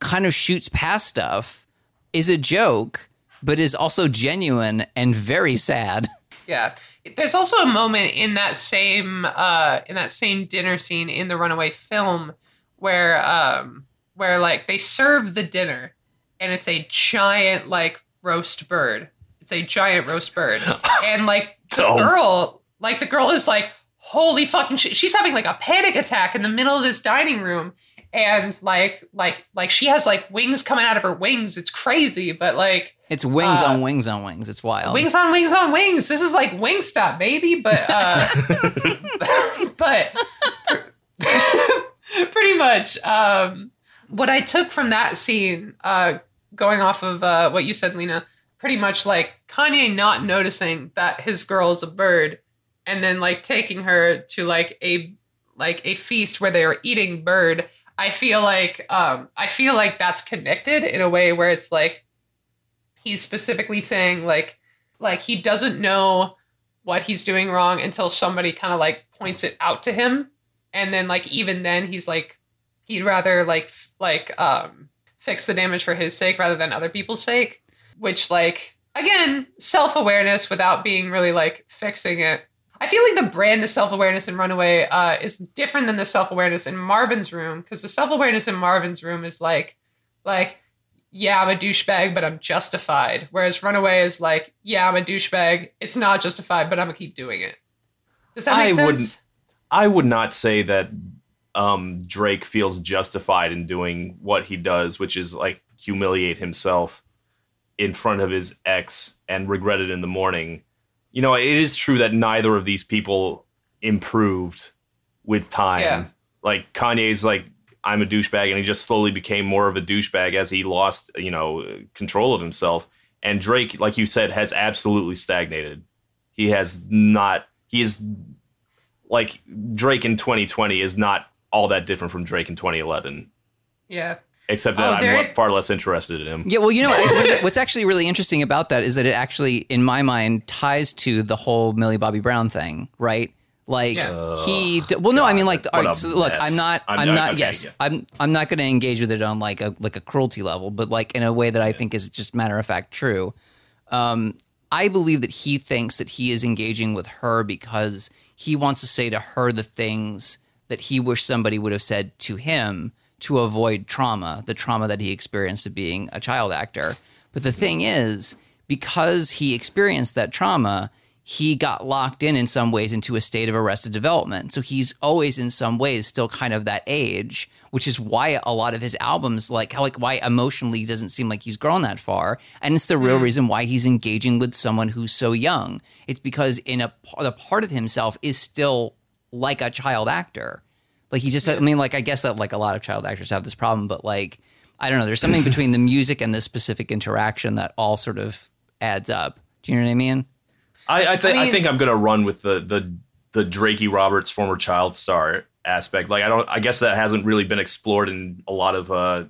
kind of shoots past stuff is a joke, but is also genuine and very sad. Yeah. There's also a moment in that same uh in that same dinner scene in the Runaway film where um where like they serve the dinner and it's a giant like roast bird. It's a giant roast bird. *laughs* And like the Oh. girl like the girl is like holy fucking shit. She's having like a panic attack in the middle of this dining room and like like like she has like wings coming out of her wings. It's crazy, but like It's wings Uh, on wings on wings. It's wild. Wings on wings on wings. This is like Wingstop, baby. But uh, *laughs* *laughs* but *laughs* pretty much um, what I took from that scene, uh, going off of uh, what you said, Lena, pretty much like Kanye not noticing that his girl is a bird, and then like taking her to like a like a feast where they were eating bird. I feel like um, I feel like that's connected in a way where it's like he's specifically saying like like he doesn't know what he's doing wrong until somebody kind of like points it out to him. And then like even then he's like he'd rather like f- like um fix the damage for his sake rather than other people's sake which like again self-awareness without being really like fixing it i feel like the brand of self-awareness in runaway uh is different than the self-awareness in marvin's room because the self-awareness in marvin's room is like like yeah, I'm a douchebag, but I'm justified. Whereas Runaway is like, yeah, I'm a douchebag. It's not justified, but I'm gonna keep doing it. Does that make I sense? wouldn't- I would not say that um, Drake feels justified in doing what he does, which is like humiliate himself in front of his ex and regret it in the morning. You know, it is true that neither of these people improved with time. Yeah. Like Kanye's like I'm a douchebag and he just slowly became more of a douchebag as he lost, you know, control of himself. And Drake, like you said, has absolutely stagnated. He has not he is like Drake in 2020 is not all that different from Drake in 2011, Yeah. Except that Oh, I'm far less interested in him. Yeah, well, you know *laughs* what's, what's actually really interesting about that is that it actually, in my mind, ties to the whole Millie Bobby Brown thing, right? Like Yeah. he, d- well, no, I mean, like, all right, so look. I'm not, I'm I'm, not- not, okay, yes, yeah. I'm, I'm not going to engage with it on like a like a cruelty level, but like in a way that I think is just matter of fact true. Um, I believe that he thinks that he is engaging with her because he wants to say to her the things that he wished somebody would have said to him to avoid trauma, the trauma that he experienced of being a child actor. But the thing is, because he experienced that trauma, he got locked in in some ways into a state of arrested development. So he's always in some ways still kind of that age, which is why a lot of his albums like how like why emotionally he doesn't seem like he's grown that far. And it's the real reason why he's engaging with someone who's so young. It's because in a the part of himself is still like a child actor. Like he just I mean like I guess that like a lot of child actors have this problem, but like I don't know, there's something between the music and this specific interaction that all sort of adds up. Do you know what I mean? I, I, think I I mean- think I'm gonna run with the the the Drakey Roberts former child star aspect. Like I don't I guess that hasn't really been explored in a lot of uh,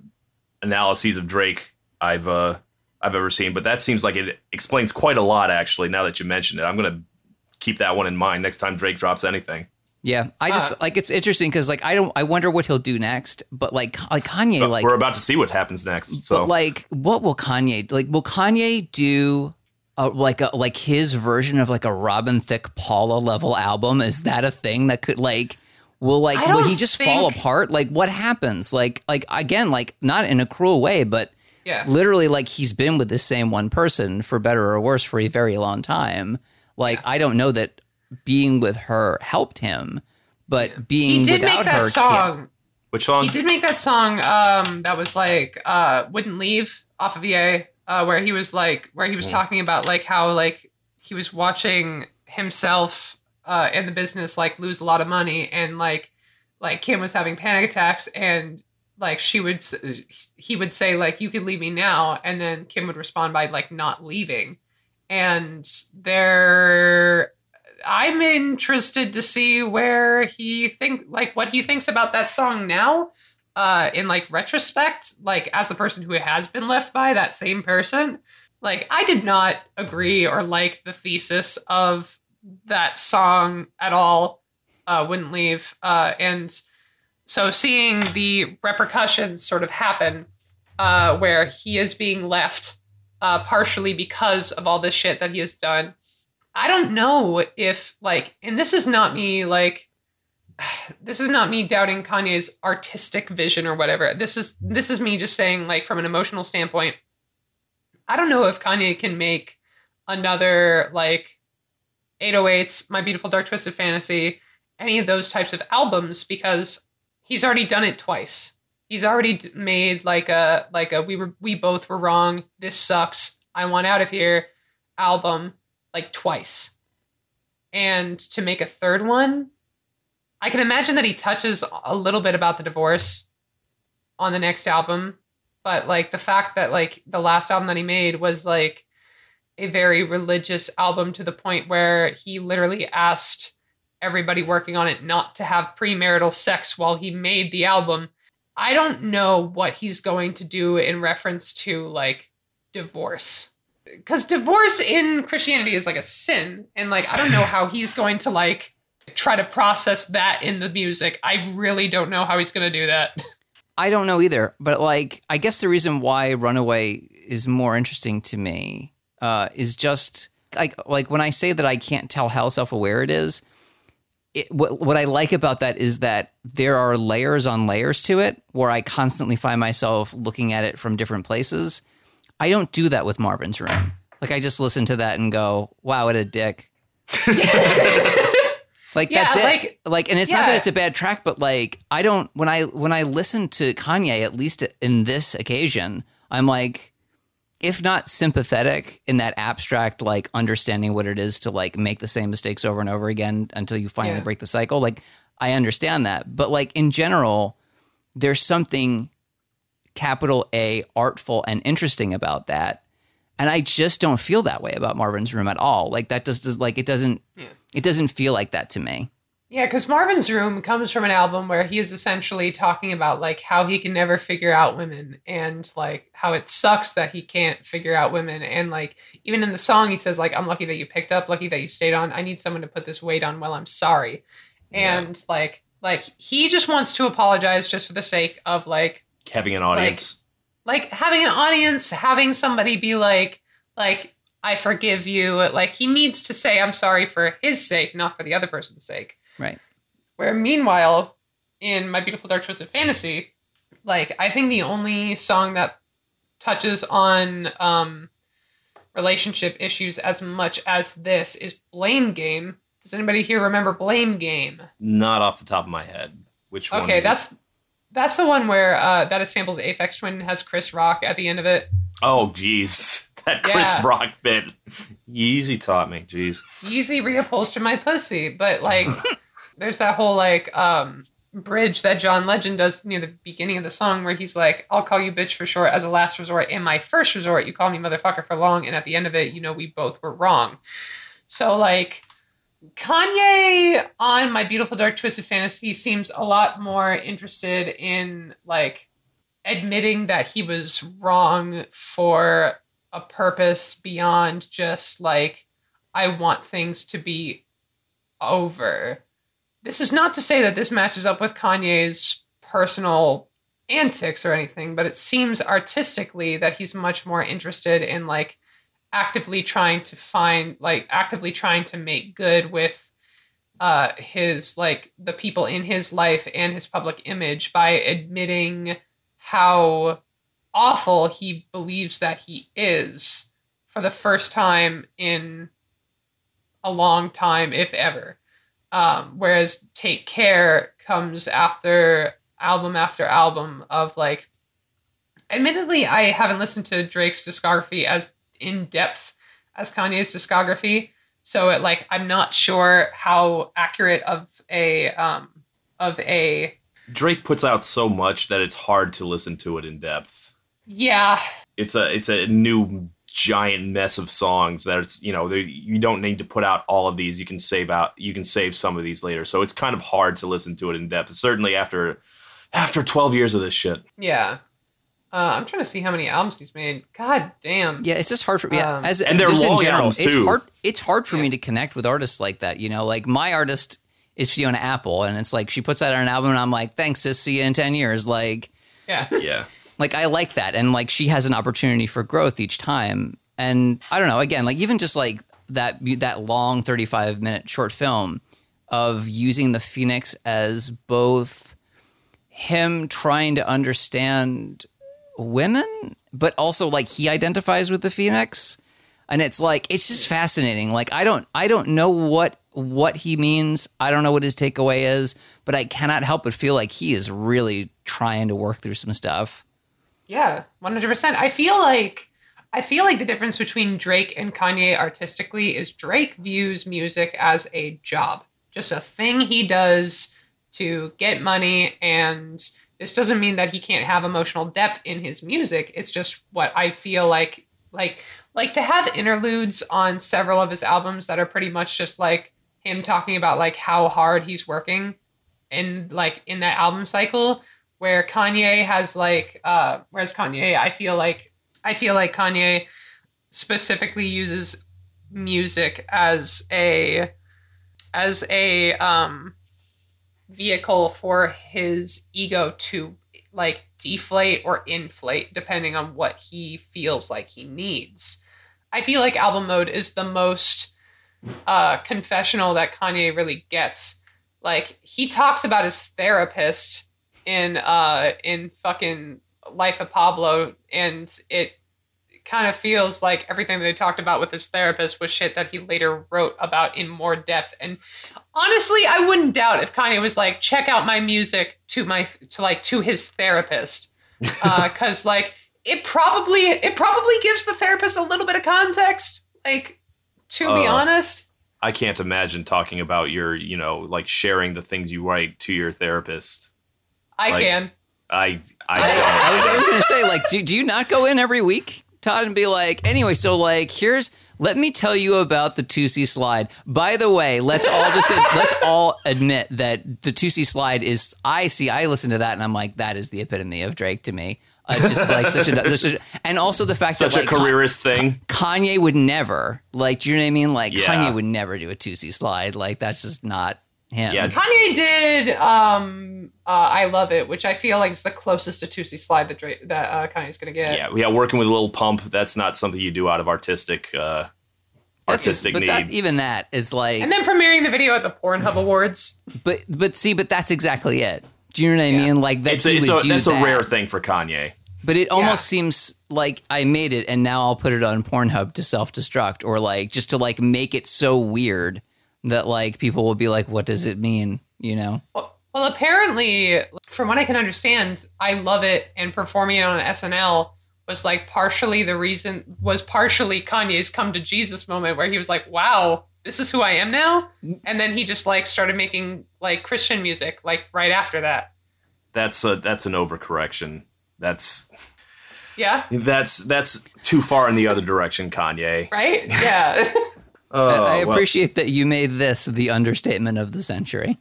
analyses of Drake I've uh, I've ever seen, but that seems like it explains quite a lot actually. Now that you mentioned it, I'm gonna keep that one in mind next time Drake drops anything. Yeah, I just Uh, like it's interesting because like I don't I wonder what he'll do next, but like like Kanye like we're about to see what happens next. So. like what will Kanye like will Kanye do a, like a like his version of like a Robin Thicke Paula level album? Is that a thing that could like will like will he just fall apart? Like what happens? Like like again like not in a cruel way but Yeah. literally like he's been with the same one person for better or worse for a very long time. Like I don't know that being with her helped him but being He did without make that her song. can't. which song? He did make that song um, that was like uh, "Wouldn't Leave" off of Ye, uh, where he was like, where he was talking about like how like he was watching himself uh, in the business like lose a lot of money, and like like Kim was having panic attacks, and like she would he would say like you can leave me now, and then Kim would respond by like not leaving, and there I'm interested to see where he think like what he thinks about that song now. Uh, in like retrospect, like as the person who has been left by that same person, like I did not agree or like the thesis of that song at all. Uh, wouldn't leave, uh, and so seeing the repercussions sort of happen, uh, where he is being left, uh, partially because of all this shit that he has done, I don't know if like, and this is not me like, *sighs* this is not me doubting Kanye's artistic vision or whatever. This is this is me just saying like from an emotional standpoint. I don't know if Kanye can make another like 808s, My Beautiful Dark Twisted Fantasy, any of those types of albums because he's already done it twice. He's already made like a like a we were we both were wrong. This sucks. I want out of here album like twice. And to make a third one, I can imagine that he touches a little bit about the divorce on the next album, but like the fact that like the last album that he made was like a very religious album to the point where he literally asked everybody working on it not to have premarital sex while he made the album. I don't know what he's going to do in reference to like divorce because divorce in Christianity is like a sin, and like I don't know how he's going to like try to process that in the music. I really don't know how he's going to do that. *laughs* I don't know either, but like I guess the reason why Runaway is more interesting to me uh, is just like like when I say that I can't tell how self aware it is. It, what what I like about that is that there are layers on layers to it, where I constantly find myself looking at it from different places I don't do that with Marvin's Room. Like I just listen to that and go, "Wow, what a dick." *laughs* like Yeah, that's it. like- Like, and it's not that it's a bad track, but like I don't when I when I listen to Kanye, at least in this occasion, I'm like, if not sympathetic in that abstract, like understanding what it is to like make the same mistakes over and over again until you finally Yeah. break the cycle. Like I understand that, but like in general, there's something capital A artful and interesting about that. And I just don't feel that way about Marvin's Room at all. Like that just does like it doesn't Yeah. it doesn't feel like that to me. Yeah, because Marvin's Room comes from an album where he is essentially talking about like how he can never figure out women and like how it sucks that he can't figure out women. And like even in the song, he says like, "I'm lucky that you picked up, lucky that you stayed on. I need someone to put this weight on Well, I'm sorry." And like like he just wants to apologize just for the sake of like Having an audience. like having an audience, having somebody be like, like, I forgive you. Like he needs to say I'm sorry for his sake, not for the other person's sake. Right. Where meanwhile, in My Beautiful Dark Twisted Fantasy, like I think the only song that touches on um relationship issues as much as this is Blame Game. Does anybody here remember Blame Game? Not off the top of my head. Which one? Okay, that's that's the one where uh, that is samples Aphex Twin has Chris Rock at the end of it. Oh, jeez. *laughs* That Chris Yeah. Rock bit. Yeezy taught me. Jeez. Yeezy reupholstered my pussy, but like, *laughs* there's that whole like um bridge that John Legend does near the beginning of the song where he's like, "I'll call you bitch for short as a last resort. In my first resort, you call me motherfucker for long, and at the end of it, you know we both were wrong." So like, Kanye on My Beautiful Dark Twisted Fantasy seems a lot more interested in like admitting that he was wrong for a purpose beyond just like I want things to be over. This is not to say that this matches up with Kanye's personal antics or anything, but it seems artistically that he's much more interested in like actively trying to find like actively trying to make good with uh his like the people in his life and his public image by admitting how awful he believes that he is for the first time in a long time, if ever. Um, whereas Take Care comes after album after album of like, admittedly, I haven't listened to Drake's discography as in depth as Kanye's discography. So it like I'm not sure how accurate of a um of a Drake puts out so much that it's hard to listen to it in depth. yeah It's a it's a new giant mess of songs that it's you know they- you don't need to put out all of these. You can save out you can save some of these later. So it's kind of hard to listen to it in depth. Certainly after after 12 years of this shit. Yeah. Uh, I'm trying to see how many albums he's made. God damn. Yeah, it's just hard for yeah. Um, as And they're just in general, albums, it's hard. It's hard for me to connect with artists like that. You know, like my artist is Fiona Apple, and it's like she puts out an album, and I'm like, thanks, sis. See you in ten years. Like, Yeah. *laughs* Yeah. like I like that, and like she has an opportunity for growth each time. And I don't know. Again, like even just like that that long 35 minute short film of using the Phoenix as both him trying to understand women, but also like he identifies with the Phoenix. And it's like it's just fascinating. Like I don't I don't know what what he means. I don't know what his takeaway is, but I cannot help but feel like he is really trying to work through some stuff. Yeah, one hundred percent. I feel like I feel like the difference between Drake and Kanye artistically is Drake views music as a job, just a thing he does to get money and this doesn't mean that he can't have emotional depth in his music. It's just what I feel like like like to have interludes on several of his albums that are pretty much just like him talking about like how hard he's working in like in that album cycle where Kanye has like uh whereas Kanye I feel like I feel like Kanye specifically uses music as a as a um vehicle for his ego to like deflate or inflate depending on what he feels like he needs. I feel like album mode is the most uh confessional that Kanye really gets. Like he talks about his therapist in uh in fucking Life of Pablo and it kind of feels like everything that he talked about with his therapist was shit that he later wrote about in more depth and honestly i wouldn't doubt if kanye was like check out my music to my to like to his therapist *laughs* because like it probably it probably gives the therapist a little bit of context like to be Uh, honest I can't imagine talking about your, you know, like sharing the things you write to your therapist. i like- can I I, I, don't. I was, I was going to say, like, do, do you not go in every week, Todd, and be like, anyway, so like, here's, let me tell you about the Toosie Slide. By the way, let's all just, let's all admit that the Toosie Slide is, I see, I listen to that and I'm like, that is the epitome of Drake to me. Uh, just like such a, such a, and also the fact Such that a like Ka- careerist thing. Kanye would never, like, do you know what I mean? Like, Yeah. Kanye would never do a Toosie Slide. Like, that's just not him. Yeah. kanye did um uh, i love it which i feel like is the closest to Toosie Slide that Drake, that uh, kanye's gonna get Yeah, yeah, working with a Lil Pump, that's not something you do out of artistic uh That's just, artistic but need. that, even that is like, and then premiering the video at the pornhub awards But but see, but that's exactly it. Do you know what I mean? Like that it's a, it's, a, do that's a rare thing for Kanye. But it almost Yeah. seems like I made it and now I'll put it on Pornhub to self destruct or like just to like make it so weird that like people will be like, what does it mean? You know? Well, well, apparently, from what I can understand, I love it, and performing it on SNL was like partially the reason was partially Kanye's come to Jesus moment where he was like, "Wow, this is who I am now," mm-hmm. and then he just like started making like Christian music like right after that. That's a that's an overcorrection. That's Yeah, that's that's too far in the other direction, Kanye. right. Yeah. *laughs* *laughs* Oh, I, I well. appreciate that you made this the understatement of the century.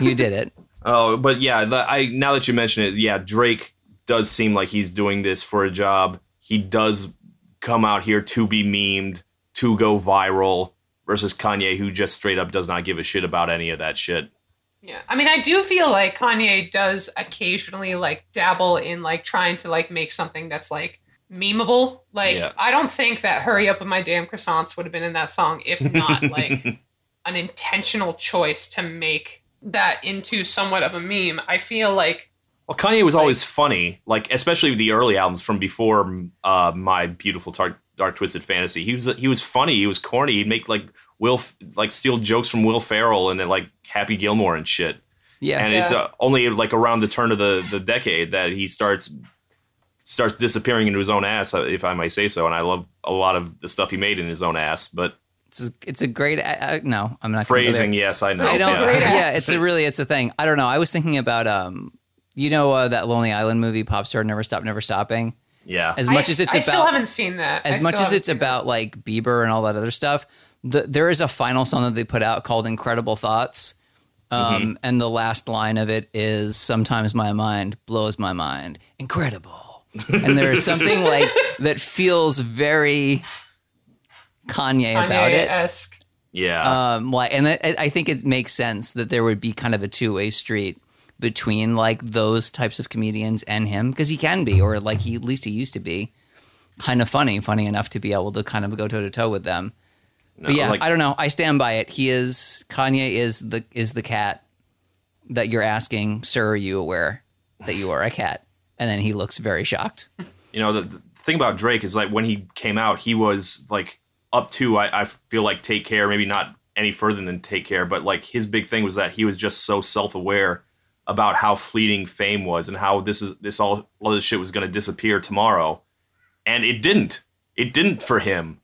you did it. *laughs* Oh, but yeah, the, I now that you mention it, yeah, Drake does seem like he's doing this for a job. He does come out here to be memed, to go viral, versus Kanye, who just straight up does not give a shit about any of that shit. Yeah. I mean, I do feel like Kanye does occasionally like dabble in like trying to like make something that's like memeable. Like, Yeah. I don't think that Hurry Up with My Damn Croissants would have been in that song if not *laughs* like an intentional choice to make that into somewhat of a meme. I feel like, Well, Kanye was always funny, like especially the early albums from before uh, my beautiful dark, dark twisted fantasy. He was he was funny. He was corny. He'd make like Will like steal jokes from Will Ferrell and then like Happy Gilmore and shit. Yeah. and it's uh, only like around the turn of the the decade that he starts starts disappearing into his own ass, uh, if I may say so. And I love a lot of the stuff he made in his own ass, but It's a, it's a great. Uh, no, I'm not gonna go phrasing, yes, I know. I don't. It's a great yeah. Yeah, it's a really it's a thing. I don't know. I was thinking about um, you know uh, that Lonely Island movie, Pop Star Never Stop Never Stopping. Yeah. As much s- as it's I about still haven't seen that. as I much as it's seen about like Bieber and all that other stuff, the, there is a final song that they put out called "Incredible Thoughts," um, Mm-hmm. and the last line of it is "Sometimes my mind blows my mind, incredible." And there is *laughs* something like that feels very Kanye, that. about it. Kanye-esque. Yeah. Um, like, and I, I think it makes sense that there would be kind of a two way street between like those types of comedians and him because he can be, or like he at least he used to be, kind of funny, funny enough to be able to kind of go toe to toe with them. No, but yeah, like- I don't know. I stand by it. He is Kanye is the is the cat that you're asking, sir. Are you aware that you are a cat? And then he looks very shocked. you know the, the thing about drake is like when he came out he was like up to I, I feel like take care maybe not any further than take care but like his big thing was that he was just so self-aware about how fleeting fame was and how this is this all all this shit was going to disappear tomorrow. And it didn't. It didn't for him.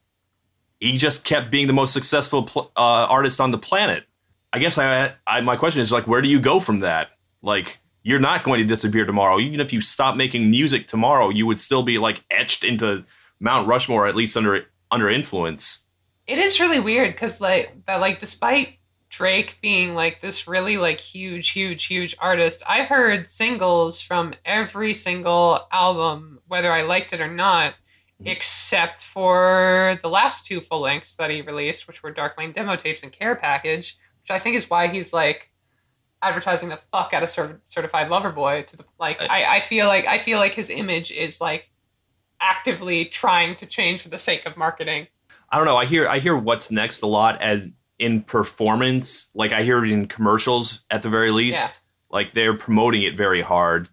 He just kept being the most successful pl- uh, artist on the planet. I guess I, I my question is like where do you go from that? Like you're not going to disappear tomorrow. Even if you stop making music tomorrow, you would still be like etched into Mount Rushmore, at least under under influence. It is really weird because like that like despite Drake being like this really like huge, huge, huge artist, I've heard singles from every single album, whether I liked it or not, except for the last two full lengths that he released, which were Dark Lane demo tapes and Care Package, which I think is why he's like advertising the fuck out of Cer- certified lover boy to the like I, I feel like I feel like his image is like actively trying to change for the sake of marketing. I don't know. I hear I hear what's next a lot as in performance. Like I hear it in commercials at the very least. Yeah. Like they're promoting it very hard.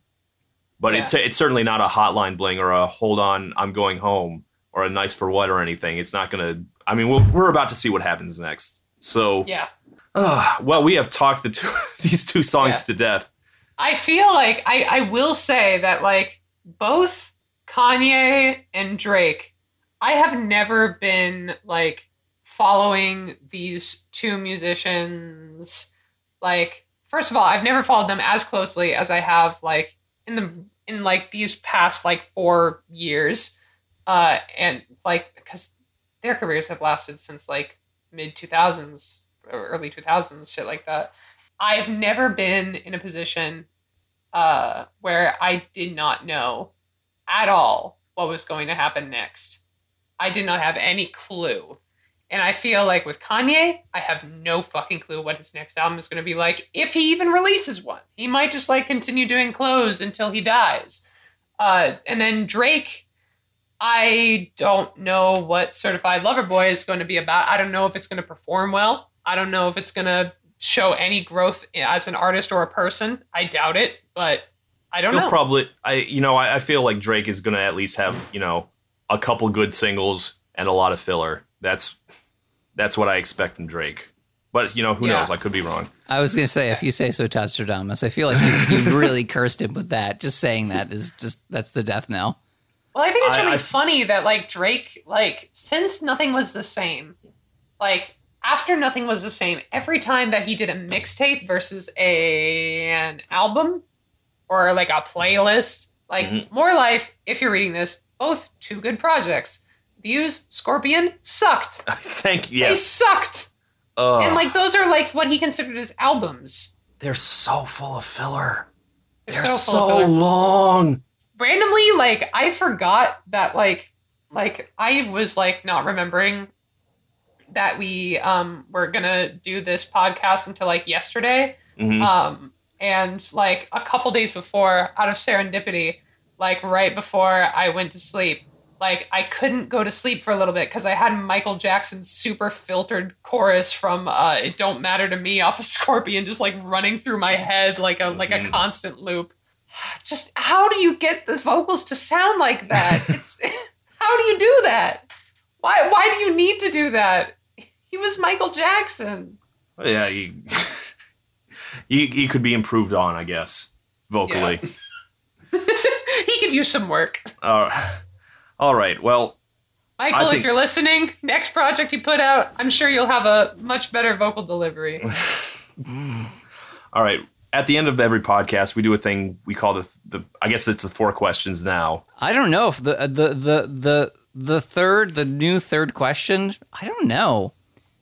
But it's it's certainly not a hotline bling or a hold on I'm going home or a nice for what or anything. It's not gonna. I mean, we'll, we're about to see what happens next. So Yeah. Uh, well, we have talked the two *laughs* these two songs to death. I feel like I, I will say that like both Kanye and Drake, I have never been like following these two musicians. Like, first of all, I've never followed them as closely as I have like in the in like these past like four years. Uh and like because their careers have lasted since like mid two thousands early two thousands, shit like that. I've never been in a position uh, where I did not know at all what was going to happen next. I did not have any clue. And I feel like with Kanye, I have no fucking clue what his next album is going to be like, if he even releases one. He might just like continue doing clothes until he dies. Uh, and then Drake, I don't know what Certified Lover Boy is going to be about. I don't know if it's going to perform well. I don't know if it's going to show any growth as an artist or a person. I doubt it, but I don't He'll know. probably, I you know, I, I feel like Drake is gonna at least have you know a couple good singles and a lot of filler. That's that's what I expect from Drake. But you know, who Yeah. knows? I could be wrong. I was gonna say, if you say so, Tastradamus, I feel like you, you *laughs* really cursed him with that. Just saying that is just that's the death knell. Well, I think it's I- really I- funny that like Drake, like since nothing was the same, like after nothing was the same, every time that he did a mixtape versus a an album or like a playlist, like Mhm. More Life, if you're reading this, both two good projects. Views, Scorpion sucked. *laughs* Thank you. They sucked. Ugh. And like those are like what he considered his albums. they're so full of filler. They're They're, so so filler. long. randomly like i forgot that like like i was like not remembering that we um were gonna do this podcast until like yesterday. Mhm. um and like a couple days before out of serendipity like right before i went to sleep like i couldn't go to sleep for a little bit because i had michael jackson's super filtered chorus from uh it don't matter to me off of *laughs* scorpion just like running through my head like a like a Mhm. constant loop. *sighs* Just how do you get the vocals to sound like that? *laughs* It's *laughs* how do you do that? Why why do you need to do that he was michael jackson yeah, he, he he could be improved on, I guess, vocally. *laughs* he could use some work Uh, all right. Well, Michael, I if you're listening, next project you put out, I'm sure you'll have a much better vocal delivery. *laughs* all right. at the end of every podcast, we do a thing we call the the. I guess it's the four questions now. I don't know if the the the the the third the new third question. I don't know.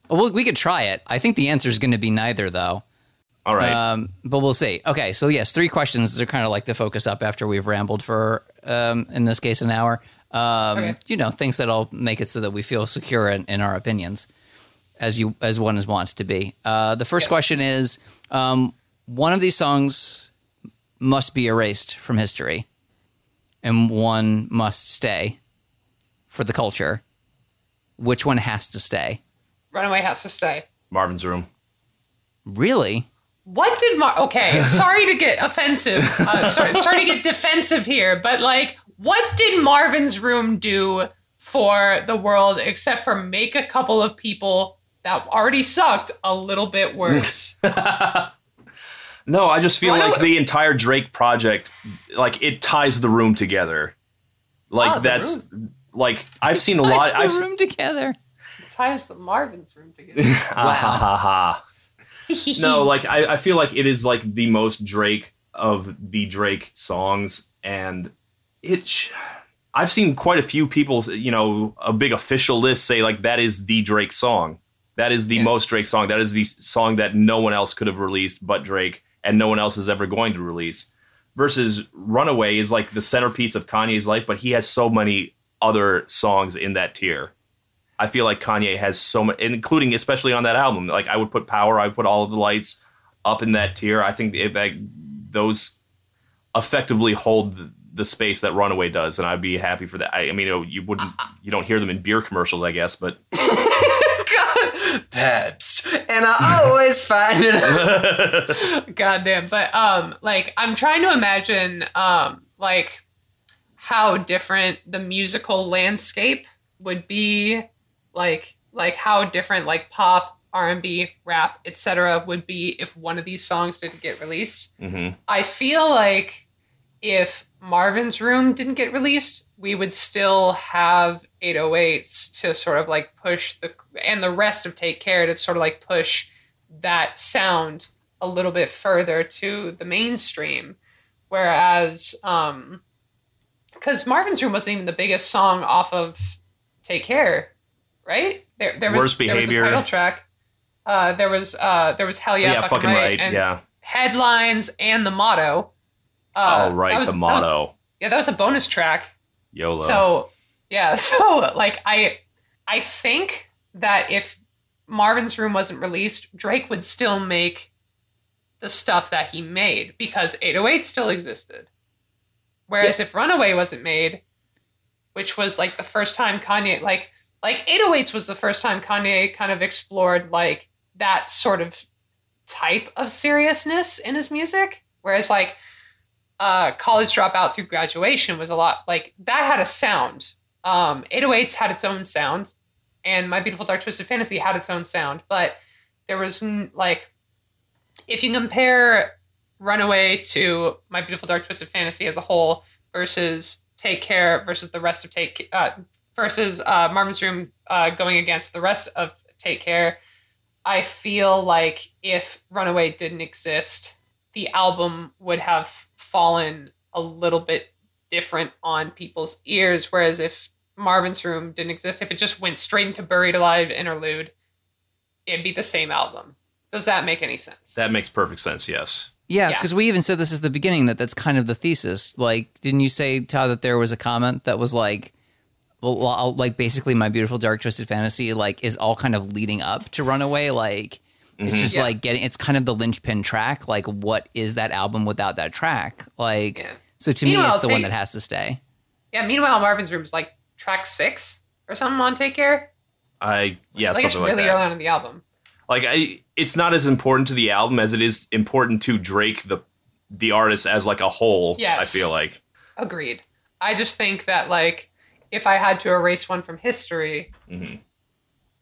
Well, we could try it. I think the answer is going to be neither, though. All right. Um, but we'll see. Okay, so yes, three questions are kind of like the focus up after we've rambled for, um, in this case, an hour. Um, Okay. You know, things that'll make it so that we feel secure in, in our opinions, as you as one is wants to be. Uh, the first Yes. question is: um, one of these songs must be erased from history, and one must stay for the culture. Which one has to stay? Runaway has to stay. Marvin's room. Really? What did Mar? Okay, *laughs* sorry to get offensive. Uh, sorry, sorry to get defensive here, but like, what did Marvin's Room do for the world except for make a couple of people that already sucked a little bit worse? *laughs* No, I just feel Why like the entire Drake project, like it ties the room together. Like Ah, the that's like I've seen a lot. Ties the I've s- room together. Ties the Marvin's Room together. *laughs* Ha. no, like I, I feel like it is like the most Drake of the Drake songs, and it. sh- I've seen quite a few people, you know, a big official list say like that is the Drake song. That is the Yeah. most Drake song. That is the song that no one else could have released but Drake, and no one else is ever going to release. Versus Runaway is like the centerpiece of Kanye's life, but he has so many other songs in that tier. I feel like Kanye has so much, including especially on that album. Like I would put Power, I would put All of the Lights up in that tier. I think if that, those effectively hold the, the space that Runaway does, and I'd be happy for that. I, I mean, you, know, you wouldn't, you don't hear them in beer commercials, I guess, but *laughs* Pabst, and I always find it. *laughs* Goddamn. But um like I'm trying to imagine um like how different the musical landscape would be like like how different like pop, R&B, rap, etc. would be if one of these songs didn't get released. hmm I feel like if Marvin's Room didn't get released, we would still have 808s to sort of like push the and the rest of Take Care to sort of like push that sound a little bit further to the mainstream. Whereas, um, because Marvin's Room wasn't even the biggest song off of Take Care, right? There, there was Worst there was a Behavior. title track. Uh, there was uh, there was Hell Yeah, yeah, fucking right, and yeah. headlines and the motto. Uh, oh right, was- the that was- motto, yeah, that was a bonus track. YOLO. So yeah, *laughs* so like I I think that if Marvin's Room wasn't released, Drake would still make the stuff that he made because 808 still existed. Whereas if Runaway wasn't made, which was like the first time Kanye like like 808s was the first time Kanye kind of explored like that sort of type of seriousness in his music. Whereas like uh, college dropout through graduation was a lot like that had a sound. Um, 808s had its own sound, and My Beautiful Dark Twisted Fantasy had its own sound, but there was like, if you compare Runaway to My Beautiful Dark Twisted Fantasy as a whole versus Take Care versus the rest of Take uh, versus uh, Marvin's Room uh, going against the rest of Take Care, I feel like if Runaway didn't exist, the album would have fallen a little bit different on people's ears. Whereas if Marvin's Room didn't exist, if it just went straight into Buried Alive interlude, it'd be the same album. Does that make any sense? that makes perfect sense. Yes. Yeah, Yeah. because we even said this is the beginning that that's kind of the thesis. Like, didn't you say Todd that there was a comment that was like, well, I'll- like basically my beautiful dark twisted fantasy like is all kind of leading up to Runaway. Like, it's mm-hmm. just Yeah. like getting it's kind of the linchpin track. Like, what is that album without that track? Like, Yeah. so to me, it's the one that has to stay. yeah. Meanwhile, Marvin's Room is like track six or something on Take Care. I yeah, like it's something really like that. early on in the album. like I, it's not as important to the album as it is important to Drake the the artist as like a whole. Yes. I feel like Agreed. I just think that like if I had to erase one from history, Mhm.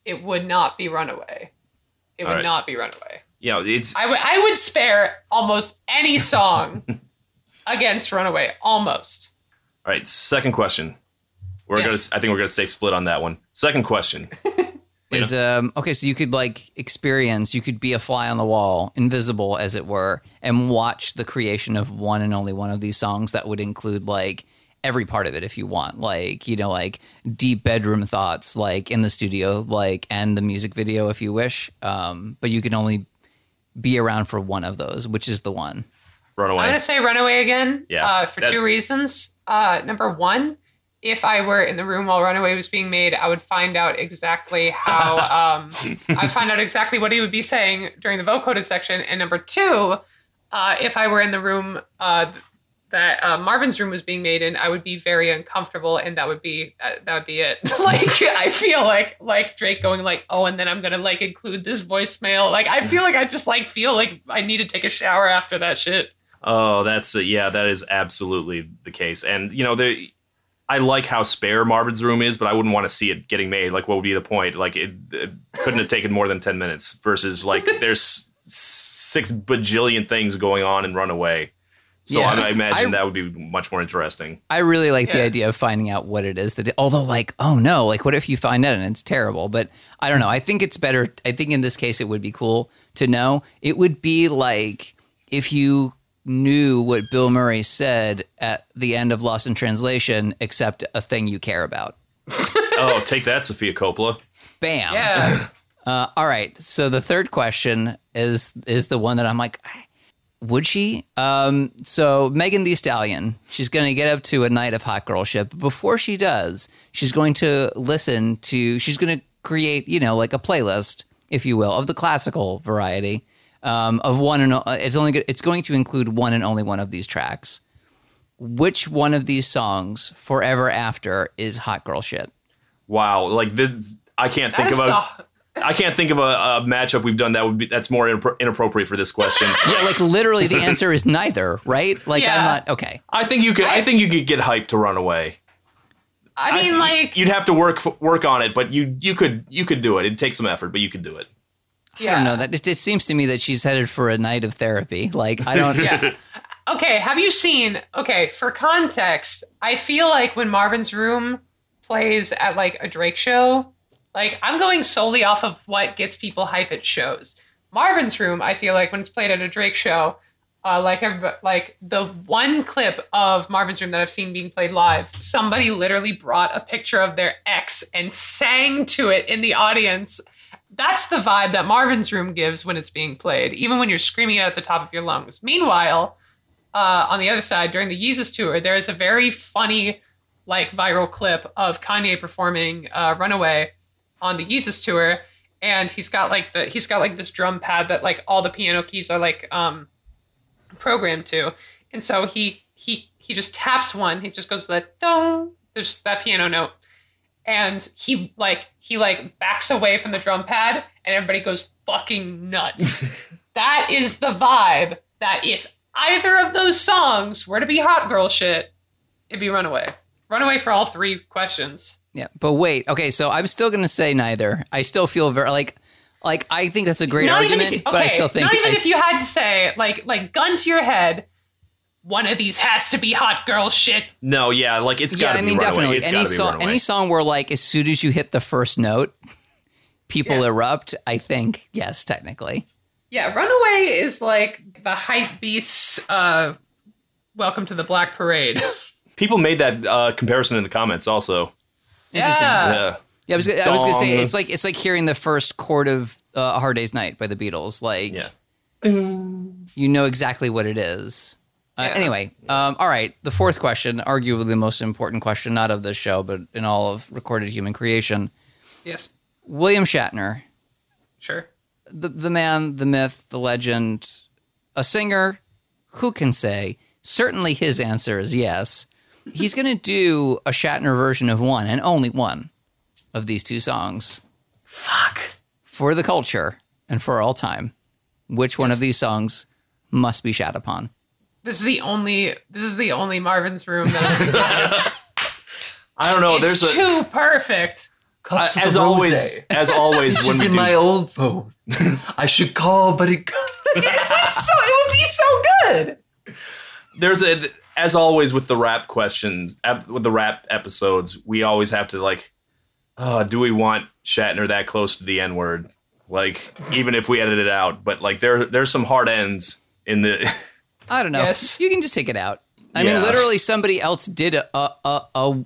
it would not be Runaway. It would All right. not be Runaway. Yeah, it's I would I would spare almost any song *laughs* against Runaway. Almost. all right. Second question. We're Yes. gonna. I think we're gonna stay split on that one. Second question. *laughs* is um okay so you could like experience you could be a fly on the wall invisible as it were and watch the creation of one and only one of these songs that would include like every part of it if you want like you know like deep bedroom thoughts like in the studio like and the music video if you wish um but you can only be around for one of those which is the one Run I'm gonna say Runaway again. Yeah, Uh, for that- two reasons. Uh, number one, if I were in the room while Runaway was being made, I would find out exactly how. *laughs* um, I find out exactly what he would be saying during the vocoded section. And number two, uh, if I were in the room uh, that uh, Marvin's room was being made in, I would be very uncomfortable, and that would be uh, that would be it. *laughs* like I feel like like Drake going like, oh, and then I'm gonna like include this voicemail. Like I feel like I just like feel like I need to take a shower after that shit. Oh, that's uh, yeah, that is absolutely the case. And you know, the I like how spare Marvin's room is, but I wouldn't want to see it getting made. Like, what would be the point? Like, it, it couldn't have taken more than ten minutes. Versus, like, there's six bajillion things going on in Runaway. So Yeah. I, I imagine I- that would be much more interesting. I really like the idea of finding out what it is that, it, although, like, oh no, like, what if you find out and it's terrible? But I don't know. I think it's better. I think in this case, it would be cool to know. It would be like if you knew what Bill Murray said at the end of Lost in Translation, except a thing you care about. *laughs* oh, take that, Sofia Coppola. Bam. Yeah. *laughs* Uh, all right. So the third question is is the one that I'm like, would she? Um, so Megan Thee Stallion, she's going to get up to a night of hot girl shit. But before she does, she's going to listen to. She's going to create, you know, like a playlist, if you will, of the classical variety. Um, of one and o- it's only it's going to include one and only one of these tracks. Which one of these songs, "Forever After," is hot girl shit? Wow, like the I can't That think is of a the- I can't think of a, a matchup we've done that would be that's more inappro- inappropriate for this question. Yeah, like literally, the answer is neither, right? Like I'm not okay. I think you could. I think you could get hyped to run away. I mean, like, you'd have to work work on it, but you you could you could do it. It'd take some effort, but you could do it. I don't know that it, it seems to me that she's headed for a night of therapy. Like I don't. *laughs* Yeah. Okay, have you seen? Okay, for context, I feel like when Marvin's Room plays at like a Drake show, like I'm going solely off of what gets people hype at shows. Marvin's Room, I feel like when it's played at a Drake show, uh, like like the one clip of Marvin's Room that I've seen being played live, somebody literally brought a picture of their ex and sang to it in the audience. That's the vibe that Marvin's Room gives when it's being played, even when you're screaming it at the top of your lungs. Meanwhile, uh, on the other side, during the Yeezus tour, there is a very funny, like viral clip of Kanye performing uh, "Runaway" on the Yeezus tour, and he's got like the he's got like this drum pad that like all the piano keys are like um programmed to, and so he he he just taps one. He just goes that dong. There's that piano note, and he like he like backs away from the drum pad, and everybody goes fucking nuts. *laughs* that is the vibe that if either of those songs were to be hot girl shit, it'd be Runaway. Runaway for all three questions. Yeah, but wait. Okay, so I'm still going to say neither. I still feel very like like I think that's a great not argument, even if, but I still think not even I, if you had to say like like gun to your head, one of these has to be hot girl shit. No, yeah, like it's yeah, got to I mean Runaway. definitely It's any song any song where like as soon as you hit the first note, people Yeah. erupt. I think yes, technically. Yeah, Runaway is like the hype beast. Uh, welcome to the Black Parade. *laughs* People made that uh, comparison in the comments also. Interesting. Yeah. yeah. Yeah, I was, I was going to say it's like it's like hearing the first chord of uh, "A Hard Day's Night" by the Beatles. Like, Yeah. you know exactly what it is. Uh, Yeah. Anyway, um, all right. The fourth question, arguably the most important question, not of this show, but in all of recorded human creation. Yes, William Shatner, sure. the the man, the myth, the legend, a singer. Who can say? Certainly, his answer is yes. He's going to do a Shatner version of one and only one of these two songs. Fuck. for the culture and for all time, which one of these songs must be shat upon? This is the only. This is the only Marvin's Room that *laughs* I don't know. it's There's a too perfect. Cups of as always rose. as always It's when just we in do my old phone. *laughs* I should call, but it. *laughs* It's so. It would be so good. there's a as always with the rap questions ep- with the rap episodes we always have to like uh, do we want Shatner that close to the N word? Like, even if we edit it out, but like there there's some hard ends in the. I don't know. Yes. You can just take it out. I Yeah. mean, literally, somebody else did a a, a a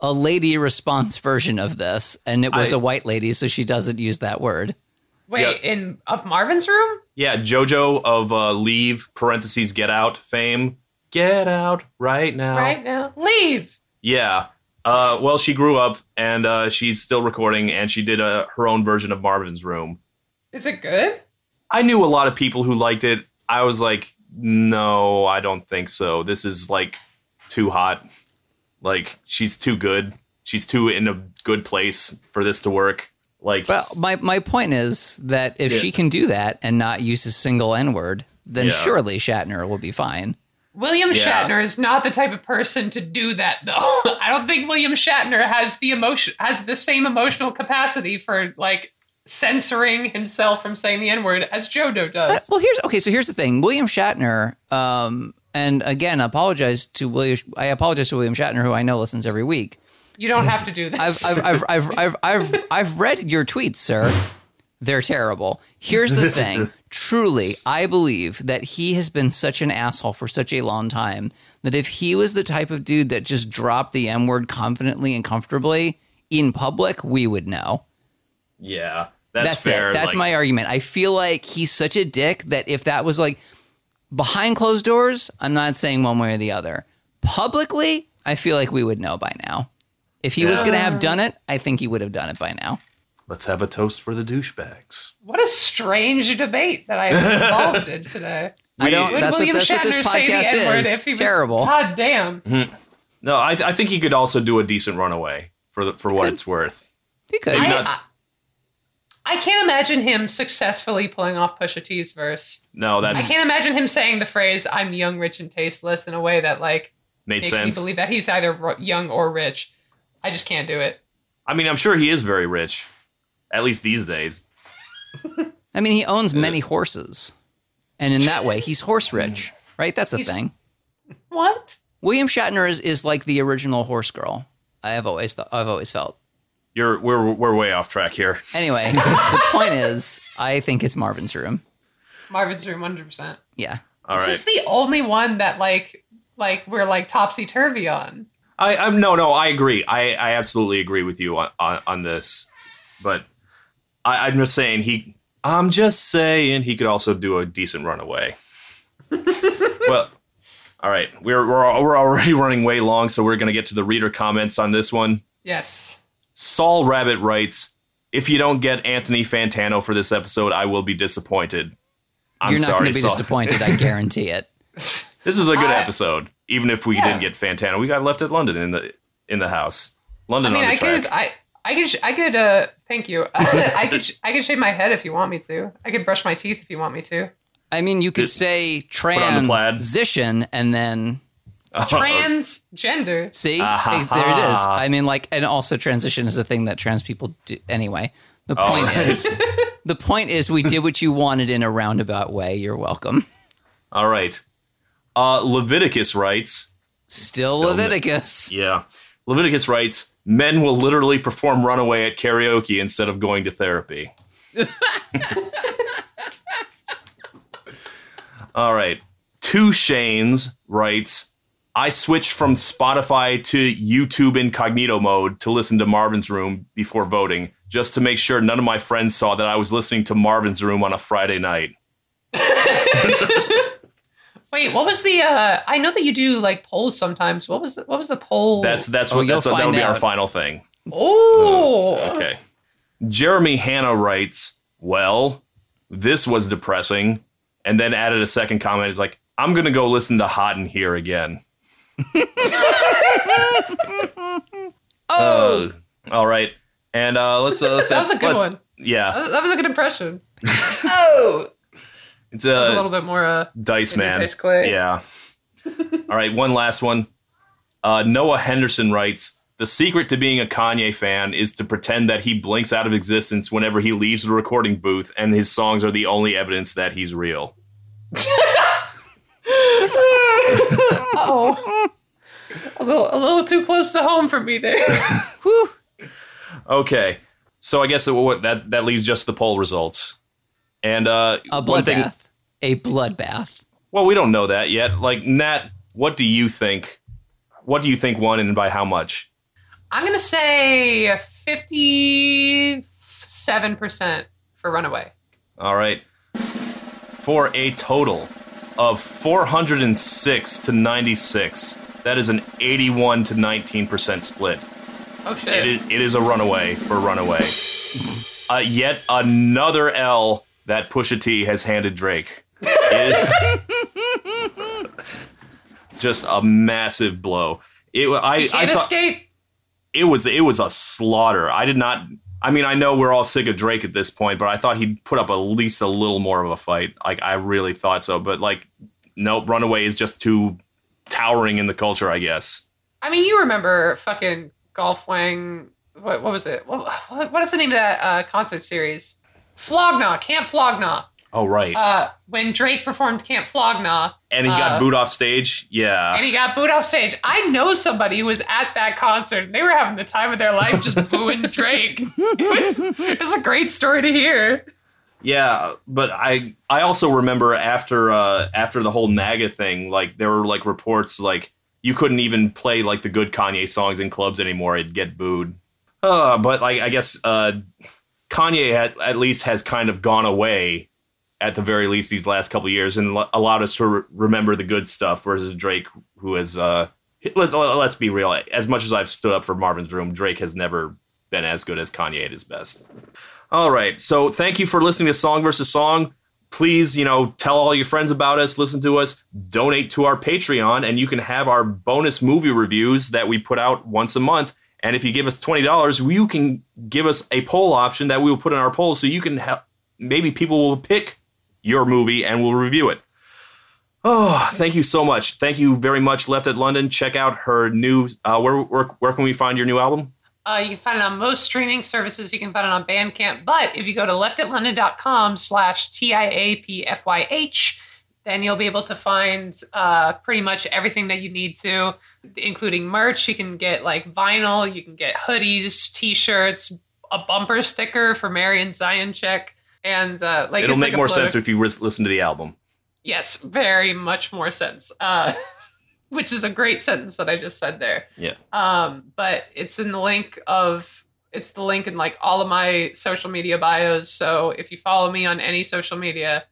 a lady response version of this, and it was I- a white lady, so she doesn't use that word. Wait, Yeah. in of Marvin's room? yeah, JoJo of uh, Leave parentheses Get Out fame. Get out right now. Right now, leave. Yeah. Uh, well, she grew up and uh, she's still recording, and she did a, her own version of Marvin's Room. Is it good? I knew a lot of people who liked it. I was like, no, I don't think so. This is like too hot. Like she's too good. She's too in a good place for this to work. Like, Well, my my point is that if Yeah. she can do that and not use a single N word, then Yeah. surely Shatner will be fine. William Yeah. Shatner is not the type of person to do that, though. *laughs* I don't think William Shatner has the emotion has the same emotional capacity for like censoring himself from saying the N word as JoJo does. well, here's okay. So here's the thing: William Shatner, um, and again, I apologize to William. I apologize to William Shatner, who I know listens every week. You don't have to do this. I've I've I've I've I've, I've, I've read your tweets, sir. They're terrible. Here's the *laughs* thing. Truly, I believe that he has been such an asshole for such a long time that if he was the type of dude that just dropped the M word confidently and comfortably in public, we would know. yeah, that's, That's, fair. it. That's Like, my argument. I feel like he's such a dick that if that was like behind closed doors, I'm not saying one way or the other. Publicly, I feel like we would know by now. If he was going to have done it, I think he would have done it by now. Let's have a toast for the douchebags. what a strange debate that I was involved in today. I *laughs* We- don't. Would That's what, William that's what this Shatner say the podcast N-word is. if he was- Terrible. God damn. Mm-hmm. No, I, I think he could also do a decent runaway for the, for what Could. it's worth. He could. I, not- I, I can't imagine him successfully pulling off Pusha T's verse. No, that's. I can't imagine him saying the phrase "I'm young, rich, and tasteless" in a way that like made makes sense. me believe that he's either young or rich. I just can't do it. I mean, I'm sure he is very rich, at least these days. *laughs* I mean, he owns many horses, and in that way, he's horse rich, *laughs* right? That's the He's- thing. What? William Shatner is, is like the original horse girl. I have always th- I've always felt. You're we're we're way off track here. Anyway, *laughs* the point is, I think it's Marvin's room. Marvin's room, hundred percent. Yeah. All This right. is the only one that like like we're like topsy turvy on. I, I'm no, no. I agree. I, I absolutely agree with you on, on, on this. But I, I'm just saying he. I'm just saying he could also do a decent runaway. *laughs* well, all right. We're we're we're already *laughs* running way long, so we're gonna get to the reader comments on this one. Yes. Saul Rabbit writes, "If you don't get Anthony Fantano for this episode, I will be disappointed." I'm You're not going to be Saul. disappointed, I *laughs* guarantee it. This was a good I- episode, even if we Yeah. didn't get Fantano. We got left at London in the in the house. London. I London mean, on the I track. could, I, I could, I could. uh Thank you. *laughs* I could, sh- I could shave my head if you want me to. I could brush my teeth if you want me to. I mean, you could Just say on the plaid. transition and then Transgender. see Ah-ha. It- there it is. I mean, like, and also transition is a thing that trans people do. Anyway, the Oh, point right. is, the point is, we did what you wanted in a roundabout way. You're welcome. All right. Uh, Leviticus writes, Still, Still Leviticus. yeah. Leviticus writes, men will literally perform runaway at karaoke instead of going to therapy. *laughs* All right. Two Shanes writes, I switched from Spotify to YouTube incognito mode to listen to Marvin's Room before voting, just to make sure none of my friends saw that I was listening to Marvin's Room on a Friday night. *laughs* Wait, what was the? uh I know that you do like polls sometimes. What was the, what was the poll? That's that's Oh, what you'll that's, that'll find be our final thing. oh. Okay. Jeremy Hanna writes, Well, this was depressing. And then added a second comment. He's like, I'm going to go listen to Hot in Here again. *laughs* Oh, Uh, all right. And uh, let's, uh, let's. *laughs* That was a good one. Yeah. That was, that was a good impression. *laughs* Oh, It's a a little bit more. uh Dice Man. Dice Clay. Yeah. *laughs* all right. One last one. Uh, Noah Henderson writes, the secret to being a Kanye fan is to pretend that he blinks out of existence whenever he leaves the recording booth, and his songs are the only evidence that he's real. *laughs* oh. A little, a little too close to home for me there. *laughs* Okay, so I guess that what- that that leaves just the poll results, and uh, A one thing. bloodbath. A bloodbath. Well, we don't know that yet. Like Nat, what do you think? What do you think won, and by how much? I'm gonna say fifty-seven percent for Runaway. All right, for a total of 406 to 96. That is an 81 to 19 percent split. Oh shit! It is, it is a runaway for runaway. uh, yet another L that Pusha T has handed Drake. It is *laughs* just a massive blow. It, I, you can't thought escape. it was it was a slaughter. I did not. I mean, I know we're all sick of Drake at this point, but I thought he'd put up at least a little more of a fight. Like I really thought so, but like, nope. Runaway is just too towering in the culture, I guess. I mean, you remember fucking Golf Wang? What, what was it? What, what, what is the name of that uh, concert series? Flog Gnaw, Camp Flog Gnaw. Oh right. Uh, when Drake performed Camp Flog Gnaw, and he got uh, booed off stage. Yeah. and he got booed off stage. I know somebody who was at that concert. And they were having the time of their life just *laughs* booing Drake. It was, it was a great story to hear. Yeah, but I I also remember after uh after the whole MAGA thing, like there were like reports like you couldn't even play like the good Kanye songs in clubs anymore; it'd get booed. Uh, but like I guess uh, Kanye at, at least has kind of gone away at the very least these last couple years and allowed us to re- remember the good stuff versus Drake, who has uh let's, let's be real. As much as I've stood up for Marvin's Room, Drake has never been as good as Kanye at his best. All right. So thank you for listening to Song versus Song. Please, you know, tell all your friends about us, listen to us, donate to our Patreon, and you can have our bonus movie reviews that we put out once a month. And if you give us $20, you can give us a poll option that we will put in our poll so you can help. Maybe people will pick your movie and we'll review it. Oh, thank you so much. Thank you very much, Left at London. Check out her new. Uh, where, where where can we find your new album? Uh, you can find it on most streaming services. You can find it on Bandcamp. But if you go to leftatlondon.com slash T-I-A-P-F-Y-H, then you'll be able to find uh, pretty much everything that you need to, including merch. You can get like vinyl, you can get hoodies, t-shirts, a bumper sticker for Marion Zion check. And uh, like It'll make like more floater- sense if you listen to the album. Yes, very much more sense. Uh, *laughs* which is a great sentence that I just said there. Yeah. Um, but it's in the link of it's the link in like all of my social media bios. So if you follow me on any social media,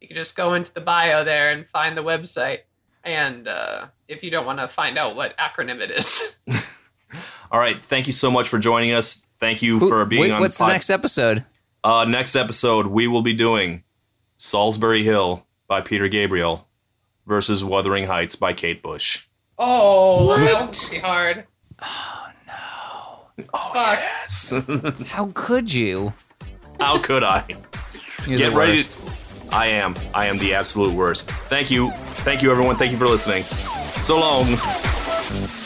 you can just go into the bio there and find the website. And uh, if you don't want to find out what acronym it is, *laughs* All right. Thank you so much for joining us. Thank you for being Wait, on. what's the pod- next episode? Uh, next episode, we will be doing Solsbury Hill by Peter Gabriel versus Wuthering Heights by Kate Bush. oh, that would be hard. Oh, no. Fuck. yes. *laughs* How could you? How could I? *laughs* You're Get the ready. worst. To, I am. I am the absolute worst. Thank you. Thank you, everyone. Thank you for listening. So long.